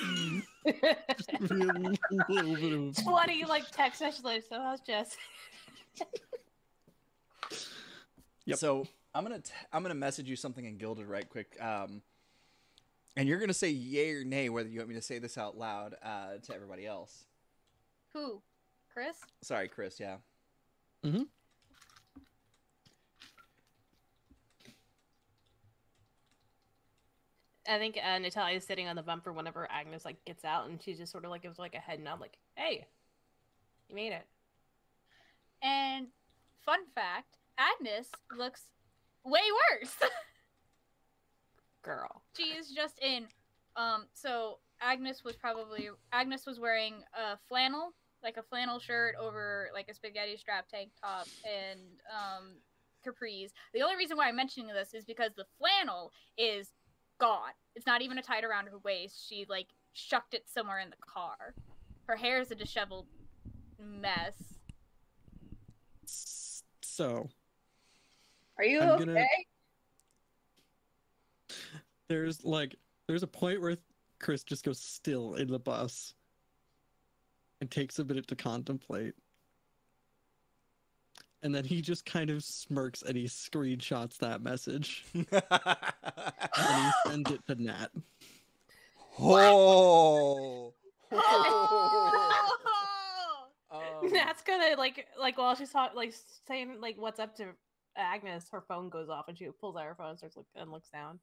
S1: it's
S3: Just a little bit of-
S1: funny, like text message later. So how's Jesse? [laughs]
S3: Yep.
S2: So I'm gonna t- I'm gonna message you something in Guilded right quick, um, and you're gonna say yay or nay whether you want me to say this out loud uh, to everybody else.
S5: Who? Chris?
S2: Sorry, Chris. Yeah.
S1: I think uh, Natalia is sitting on the bumper whenever Agnes like gets out, and she just sort of like gives like a head nod, like, "Hey, you made it."
S5: And fun fact, Agnes looks way worse. [laughs]
S1: Girl.
S5: she is just in um so Agnes was probably Agnes was wearing a flannel, like a flannel shirt over like a spaghetti strap tank top and um capris. The only reason why I'm mentioning this is because the flannel is gone. It's not even a tied around her waist. She like shucked it somewhere in the car. Her hair is a disheveled mess.
S3: So
S4: Are you
S3: I'm
S4: okay?
S3: gonna- there's like there's a point where Chris just goes still in the bus and takes a minute to contemplate. And then he just kind of smirks and he screenshots that message [laughs] and he sends it to Nat. [laughs]
S2: oh. Um,
S1: Nat's gonna like like while she's talking, like saying like what's up to Agnes, her phone goes off, and she pulls out her phone, and starts look and looks down.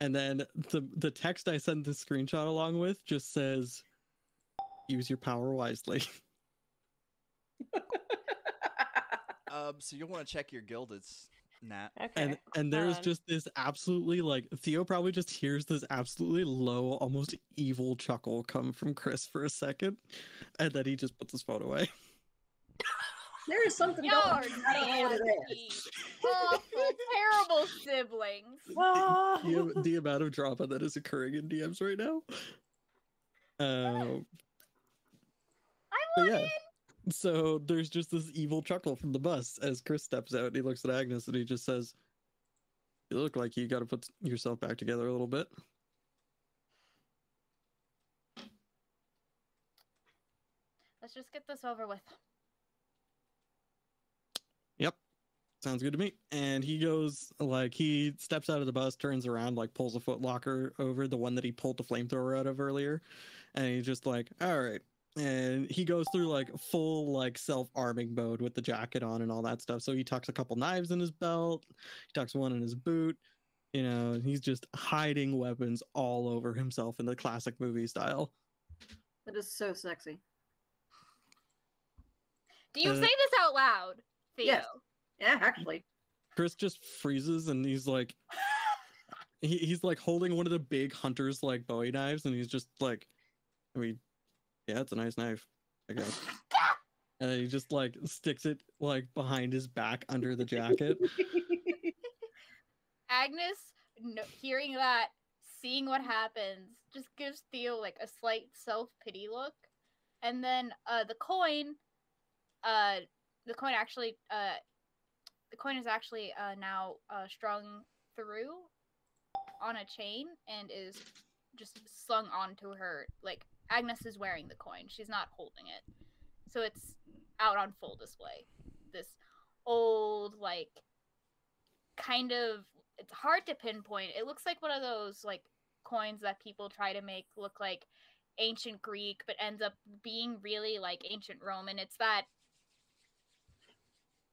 S3: And then the the text I sent the screenshot along with just says use your power wisely. [laughs]
S2: um, so you'll want to check your Guildeds, Nat.
S1: okay.
S3: and and there's
S1: Um,
S3: just this absolutely like Theo probably just hears this absolutely low, almost evil chuckle come from Chris for a second, and then he just puts his phone away.
S4: There is something
S5: Y'all
S4: going on. I don't know what it is.
S5: nasty, [laughs] awful, terrible siblings.
S1: Ah.
S3: the, the amount of drama that is occurring in DMs right now. Um,
S5: I
S3: But
S5: want
S3: yeah. So there's just this evil chuckle from the bus as Chris steps out and he looks at Agnes and he just says, "You look like you got to put yourself back together a little bit."
S5: Let's just get this over with.
S3: Yep. Sounds good to me. And he goes like he steps out of the bus, turns around, like pulls a foot locker over the one that he pulled the flamethrower out of earlier. And he's just like, all right. And he goes through like full like self-arming mode with the jacket on and all that stuff. So he tucks a couple knives in his belt, he tucks one in his boot. You know, he's just hiding weapons all over himself in the classic movie style.
S4: That is so sexy.
S5: Do you
S3: Uh,
S5: say this out loud, Theo?
S4: Yes. Yeah, actually.
S3: Chris just freezes and he's like he, he's like holding one of the big hunters like bowie knives and he's just like i mean yeah it's a nice knife i guess [laughs] and he just like sticks it like behind his back under the jacket [laughs]
S5: Agnes, no, hearing that, seeing what happens, just gives Theo like a slight self pity look, and then uh, the coin, uh, the coin actually, uh, the coin is actually uh, now uh, strung through on a chain and is just slung onto her. Like Agnes is wearing the coin; she's not holding it, so it's out on full display. This old like kind of it's hard to pinpoint. It looks like one of those like coins that people try to make look like ancient Greek, but ends up being really like ancient Roman. It's that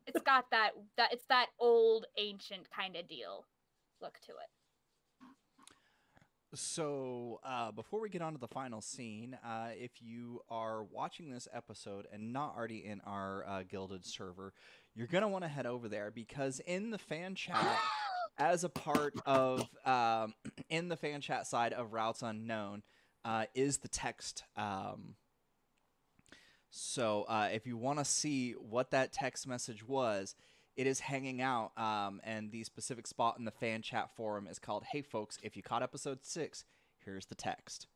S5: it's got that that it's that old ancient kind of deal look to it.
S2: So, uh, before we get on to the final scene, uh, if you are watching this episode and not already in our uh, Guilded server, you're going to want to head over there because in the fan chat, [gasps] as a part of, um, [clears throat] in the fan chat side of Routes Unknown, uh, is the text. Um, so, uh, if you want to see what that text message was, it is hanging out, um, and the specific spot in the fan chat forum is called "Hey folks, if you caught episode six, here's the text."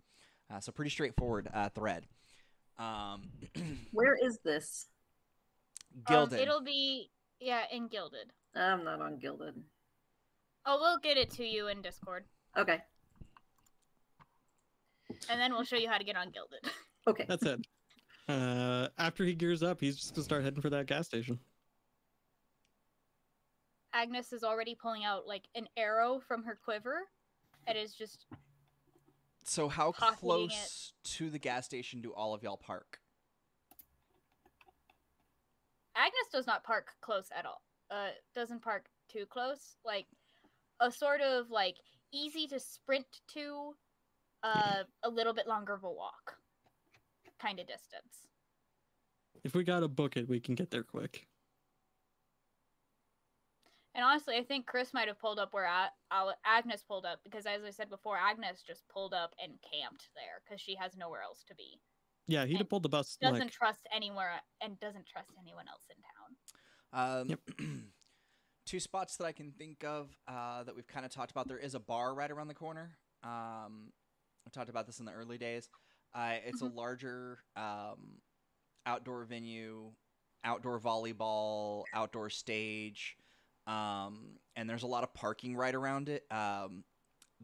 S2: Uh, so pretty straightforward uh, thread. Um, [clears throat]
S4: Where is this?
S2: Guilded.
S5: Um, it'll be yeah in Guilded.
S4: I'm not on Guilded.
S5: Oh, we'll get it to you in Discord,
S4: Okay.
S5: and then we'll show you how to get on Guilded. [laughs]
S4: Okay.
S3: That's it. Uh, after he gears up, he's just gonna start heading for that gas station.
S5: Agnes is already pulling out like an arrow from her quiver. It is just
S2: so how
S5: copying
S2: close to the gas station do all of y'all park?
S5: Agnes does not park close at all. Uh, doesn't park too close. Like a sort of like easy to sprint to, uh, a little bit longer of a walk, kind of distance.
S3: If we gotta book it, we can get there quick.
S5: And honestly, I think Chris might have pulled up where Agnes pulled up because, as I said before, Agnes just pulled up and camped there because she has nowhere else to be.
S3: Yeah, he'd
S5: And
S3: have pulled the bus.
S5: Doesn't
S3: Like,
S5: trust anywhere and doesn't trust anyone else in town.
S2: Um,
S3: Yep. [clears throat]
S2: two spots that I can think of uh, that we've kind of talked about. There is a bar right around the corner. Um, we talked about this in the early days. Uh, it's a larger um, outdoor venue, outdoor volleyball, outdoor stage, um, and there's a lot of parking right around it. Um,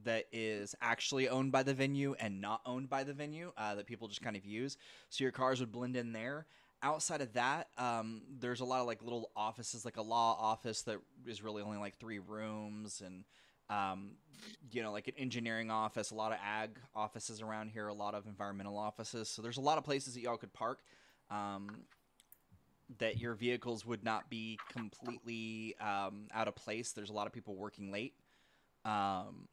S2: that is actually owned by the venue and not owned by the venue uh, that people just kind of use. So your cars would blend in there outside of that, um, there's a lot of like little offices, like a law office that is really only like three rooms, and um, you know, like an engineering office, a lot of ag offices around here, a lot of environmental offices. So there's a lot of places that y'all could park. Um, that your vehicles would not be completely um, out of place. There's a lot of people working late. Um,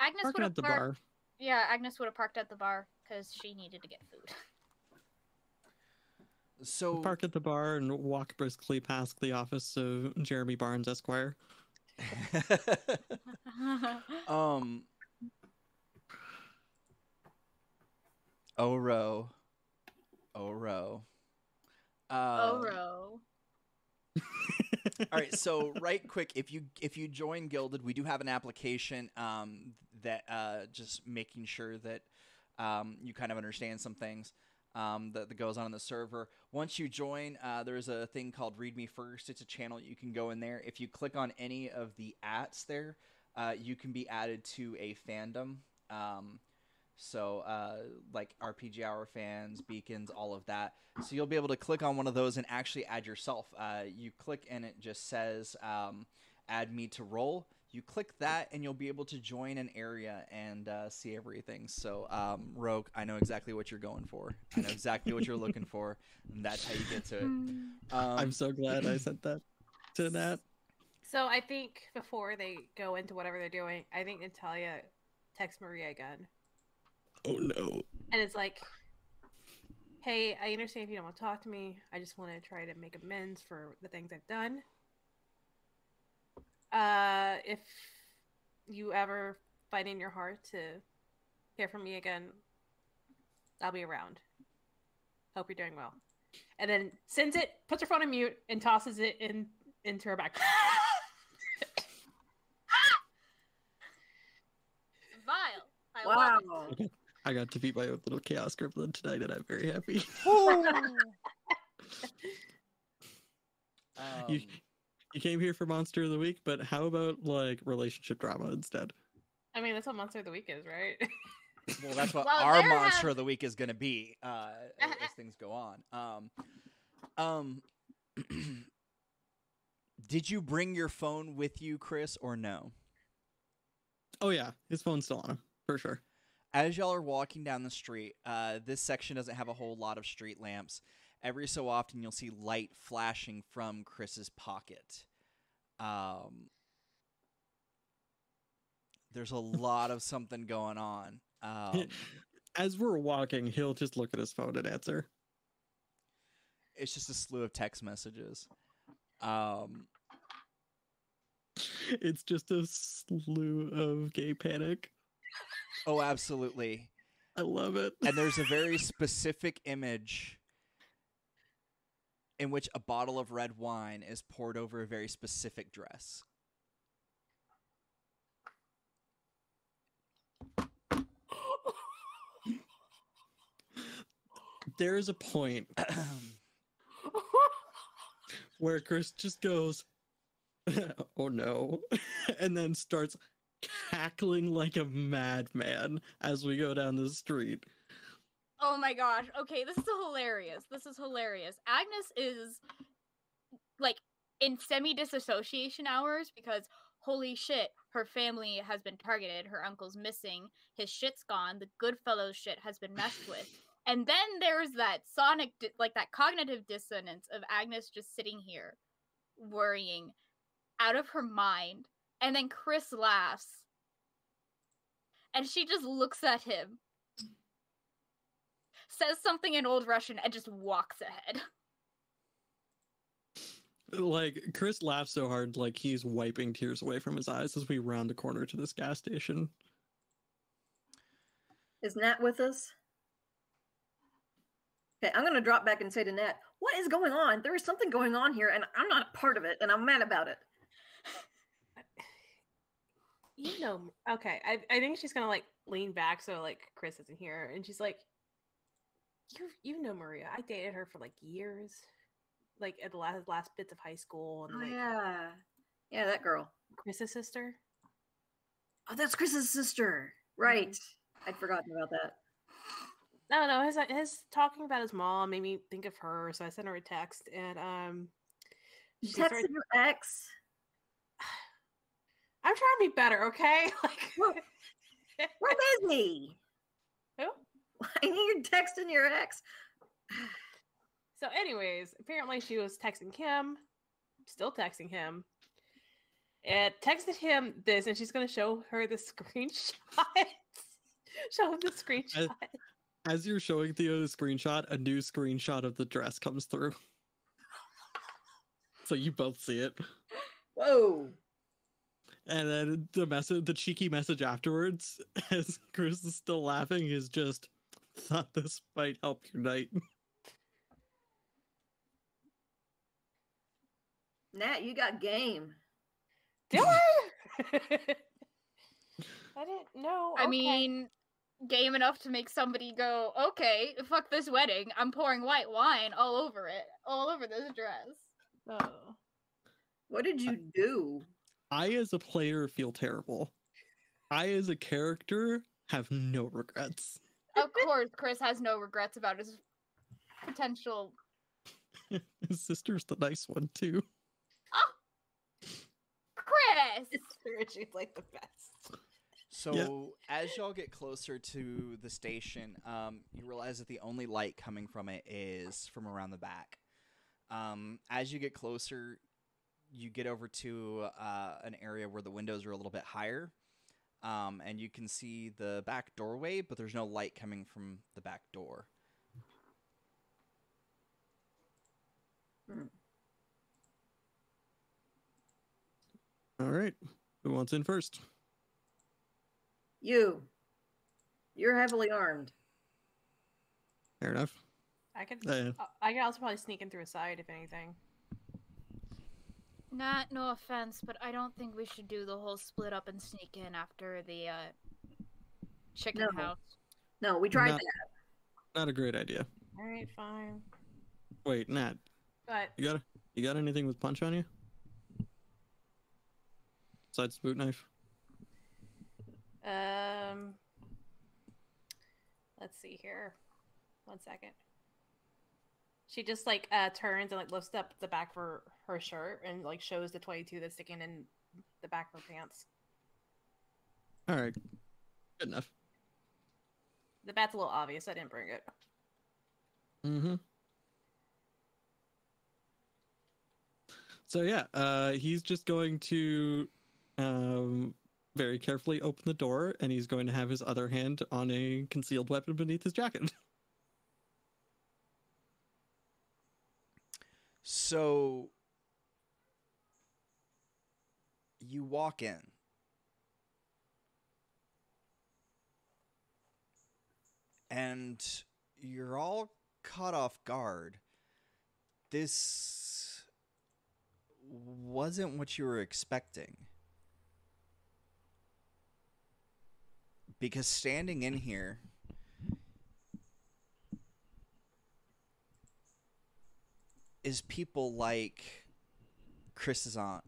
S5: Agnes would
S3: parking
S5: have
S3: at the
S5: parked.
S3: bar.
S5: Yeah, Agnes would have parked at the bar because she needed to get food. [laughs]
S2: so
S3: Park at the bar and walk briskly past the office of Jeremy Barnes Esquire. [laughs] [laughs]
S2: um Oro. Oro. Uh,
S5: oh, Ro.
S2: all right, so right quick, if you if you join Guilded, we do have an application um, that uh, just making sure that um, you kind of understand some things um, that, that goes on in the server. Once you join, uh, there's a thing called Read Me First. It's a channel you can go in there. If you click on any of the ats there, uh, you can be added to a fandom. Um, so, uh, like RPG Hour fans, beacons, all of that. So you'll be able to click on one of those and actually add yourself. Uh, you click and it just says um, "Add me to roll." You click that and you'll be able to join an area and uh, see everything. So, um, Rogue, I know exactly what you're going for. I know exactly what you're looking for, and that's how you get to it. Um,
S3: I'm so glad I sent that to Nat.
S1: So I think before they go into whatever they're doing, I think Natalia texts Maria again.
S3: Oh no.
S1: And it's like, hey, I understand if you don't want to talk to me. I just want to try to make amends for the things I've done. Uh, if you ever find in your heart to hear from me again, I'll be around. Hope you're doing well. And then sends it, puts her phone on mute, and tosses it in into her back. [laughs]
S5: Vile. I love it.
S4: Wow. [laughs]
S3: I got to beat my own little chaos gremlin tonight, and I'm very happy. [laughs] [laughs] You-
S2: um,
S3: you came here for monster of the week, but how about like relationship drama instead?
S1: I mean, that's what Monster of the Week is, right? [laughs]
S2: Well, that's what
S5: Well,
S2: our monster
S5: have-
S2: of the week is going to be uh, as, as things go on. Um, um, [clears throat] did you bring your phone with you, Chris, or no?
S3: Oh yeah, his phone's still on him for sure.
S2: As y'all are walking down the street, uh, this section doesn't have a whole lot of street lamps. Every so often, you'll see light flashing from Chris's pocket. Um, there's a lot of something going on. Um, [laughs]
S3: As we're walking, he'll just look at his phone and answer.
S2: it's just a slew of text messages. Um, [laughs]
S3: It's just a slew of gay panic.
S2: Oh, absolutely.
S3: I love it.
S2: And there's a very [laughs] specific image in which a bottle of red wine is poured over a very specific dress.
S3: there is a point [coughs] where Chris just goes, [laughs] "Oh no," [laughs] and then starts cackling like a madman as we go down the street.
S5: Oh my gosh. Okay, this is hilarious. This is hilarious. Agnes is like in semi disassociation hours because holy shit, her family has been targeted. Her uncle's missing. His shit's gone. The good Goodfellows shit has been messed [laughs] with. And then there's that sonic, di- like that cognitive dissonance of Agnes just sitting here worrying out of her mind. And then Chris laughs. And she just looks at him says something in old Russian and just walks ahead. [laughs]
S3: Like Chris laughs so hard, like he's wiping tears away from his eyes as we round the corner to this gas station.
S4: Is Nat with us? Okay, I'm gonna drop back and say to Nat, "What is going on? There is something going on here, and I'm not a part of it, and I'm mad about it."
S1: You know, okay. I I think she's gonna like lean back so like Chris isn't here, and she's like, "You you know Maria? I dated her for like years, like at the last last bits of high school, and
S4: Oh
S1: like
S4: yeah, yeah, that girl.
S1: Chris's sister."
S4: Oh, that's Chris's sister. Right. I'd forgotten about that.
S1: No, no, his his talking about his mom made me think of her, so I sent her a text, and um, she
S4: texted
S1: started-
S4: your ex.
S1: I'm trying to be better, okay? [laughs] Like,
S4: Well, Where is he? [laughs]
S1: Who?
S4: I think you're texting your ex. [sighs]
S1: So, anyways, apparently she was texting him, still texting him, and texted him this, and she's gonna show her the [laughs] screenshot. show him the screenshot.
S3: As you're showing Theo the screenshot, a new screenshot of the dress comes through. So you both see it.
S4: Whoa.
S3: And then the message, the cheeky message afterwards, [laughs] as Chris is still laughing, is just thought this might help your night. [laughs]
S4: Nat, you got game.
S1: Do [laughs] I? I didn't know.
S5: I
S1: okay.
S5: mean, game enough to make somebody go, okay, fuck this wedding. I'm pouring white wine all over it, all over this dress.
S1: Oh.
S4: What did you do?
S3: I, as a player, feel terrible. I, as a character, have no regrets.
S5: Of course, Chris has no regrets about his potential. [laughs]
S3: His sister's the nice one, too.
S5: Oh, Chris!
S1: She's like the best.
S2: So as y'all get closer to the station, um, you realize that the only light coming from it is from around the back. Um, as you get closer, you get over to uh, an area where the windows are a little bit higher, um, and you can see the back doorway, but there's no light coming from the back door.
S3: All right. Who wants in first?
S4: You. You're heavily armed.
S3: Fair enough.
S1: I could.
S3: Uh,
S1: uh, I could also probably sneak in through a side if anything.
S5: Not, no offense, but I don't think we should do the whole split up and sneak in after the uh, chicken
S4: No.
S5: house.
S4: No, we tried
S3: Not-
S4: that.
S3: not a great idea.
S1: All right, fine.
S3: Wait, Nat,
S1: But
S3: you got you got anything with punch on you? Besides boot knife?
S1: um, let's see here. One second. She just like uh turns and like lifts up the back of her, her shirt and like shows the 22 that's sticking in the back of her pants.
S3: All right. Good enough.
S1: The bat's a little obvious. I didn't bring it.
S3: Mm-hmm. So yeah, uh, he's just going to um, very carefully open the door, and he's going to have his other hand on a concealed weapon beneath his jacket. [laughs]
S2: So you walk in. And you're all caught off guard. This wasn't what you were expecting. Because standing in here is people like Chris's aunt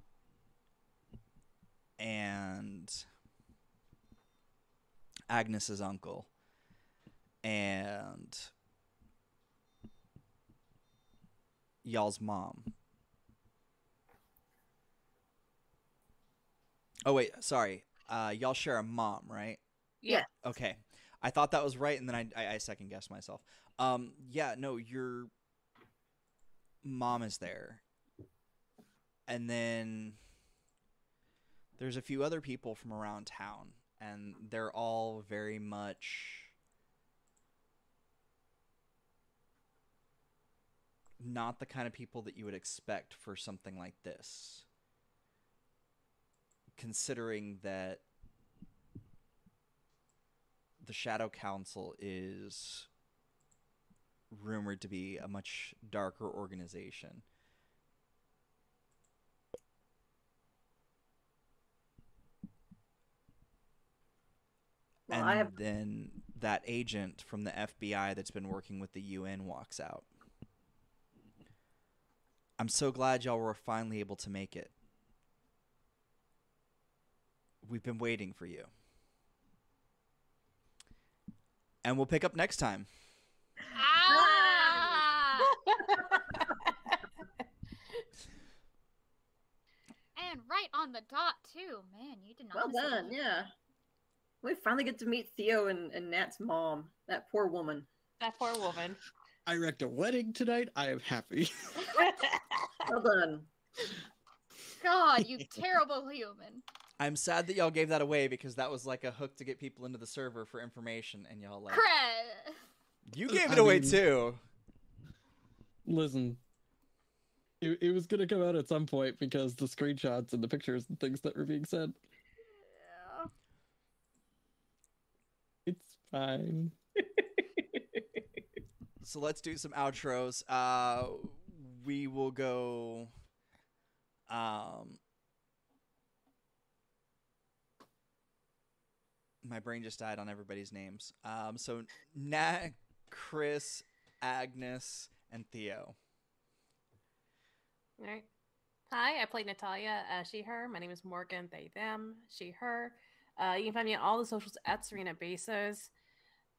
S2: and Agnes's uncle and y'all's mom. Oh wait, sorry. Uh, y'all share a mom, right?
S4: Yeah.
S2: Okay. I thought that was right, and then I, I, I second guessed myself. Um, yeah, no, your mom is there, and then there's a few other people from around town, and they're all very much not the kind of people that you would expect for something like this. Considering that the Shadow Council is rumored to be a much darker organization. And
S4: I have
S2: then that agent from the FBI that's been working with the UN walks out. I'm so glad y'all were finally able to make it. We've been waiting for you. And we'll pick up next time.
S5: Ah! [laughs] [laughs] and right on the dot too. Man, you did not.
S4: well done. Yeah. We finally get to meet Theo and, and Nat's mom. That poor woman.
S1: that poor woman.
S3: I wrecked a wedding tonight. I am happy. [laughs]
S4: Well done.
S5: God, you terrible human.
S2: I'm sad that y'all gave that away because that was like a hook to get people into the server for information, and y'all like
S5: Cred.
S2: you gave
S3: I
S2: it away
S3: mean-
S2: too.
S3: Listen, it, it was going to come out at some point because the screenshots and the pictures and things that were being said.
S5: Yeah.
S3: It's fine. [laughs]
S2: So let's do some outros. Uh, we will go. Um, my brain just died on everybody's names. Um, so Nat, Chris, Agnes, and Theo.
S1: All right. Hi, I played Natalia, uh, she, her. My name is Morgan, they, them, she, her. Uh, you can find me on all the socials at Sirena Besos.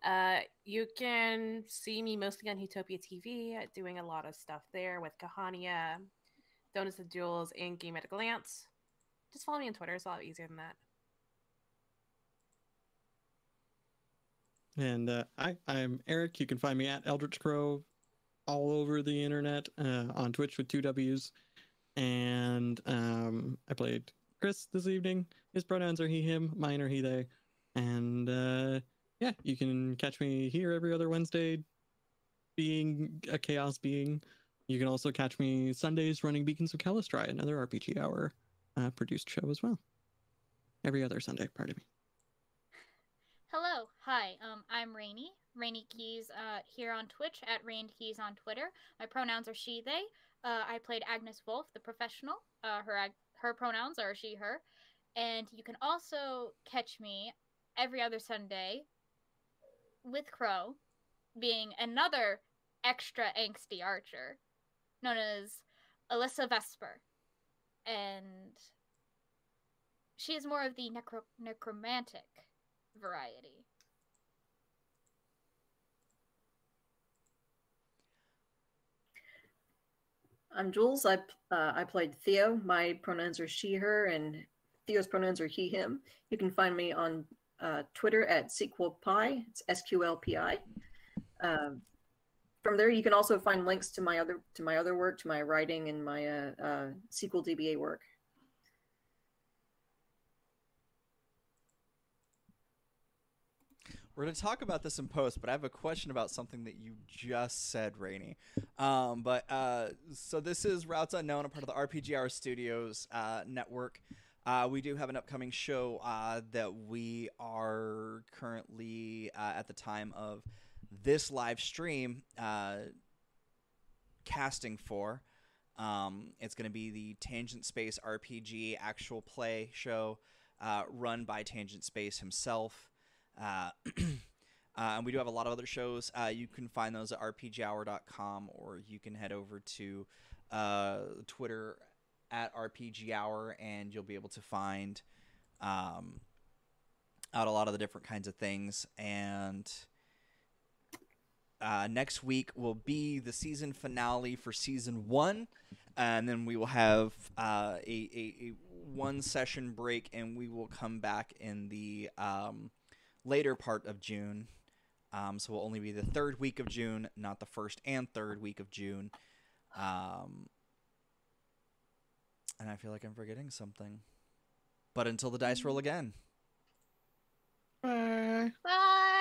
S1: Uh, you can see me mostly on Utopia TV, doing a lot of stuff there with Kahania, Donuts and Jewels, and Game at a Glance. Just follow me on Twitter, it's a lot easier than that.
S3: And uh, I, I'm Eric. You can find me at Eldritch Crow all over the internet uh, on Twitch with two W's. And um, I played Chris this evening. His pronouns are he, him. Mine are he, they. And uh, yeah, you can catch me here every other Wednesday, being a chaos being. You can also catch me Sundays running Beacons of Calistri, another RPG Hour uh, produced show as well. Every other Sunday, pardon me.
S5: Hello, hi. Um, I'm Rainy. Rainy Keys uh, here on Twitch at Rained Keys on Twitter. My pronouns are she, they. Uh, I played Agnes Wolf, the professional. Uh, her ag- her pronouns are she, her. And you can also catch me every other Sunday with Crow, being another extra angsty archer known as Alyssa Vesper. And she is more of the necro- necromantic variety.
S4: I'm Jules. I uh, I played Theo. My pronouns are she, her, and Theo's pronouns are he, him. You can find me on uh, Twitter at SQLPI. It's SQLPI. Um, from there, you can also find links to my other to my other work, to my writing, and my uh, uh, SQL DBA work.
S2: We're going to talk about this in post, but I have a question about something that you just said, Rainey. Um, but uh, so this is Routes Unknown, a part of the RPG Hour Studios uh, network. Uh, we do have an upcoming show uh, that we are currently, uh, at the time of this live stream, uh, casting for. Um, it's going to be the Tangent Space RPG actual play show uh, run by Tangent Space himself. Uh, [clears throat] uh, and we do have a lot of other shows. Uh, you can find those at rpghour.com or you can head over to uh, Twitter at RPG Hour and you'll be able to find um, out a lot of the different kinds of things. And uh, next week will be the season finale for season one. And then we will have uh, a, a, a one session break and we will come back in the um, later part of June. Um, so it will only be the third week of June, not the first and third week of June. Um, and I feel like I'm forgetting something. But until the dice roll mm. again.
S3: Bye.
S5: Bye.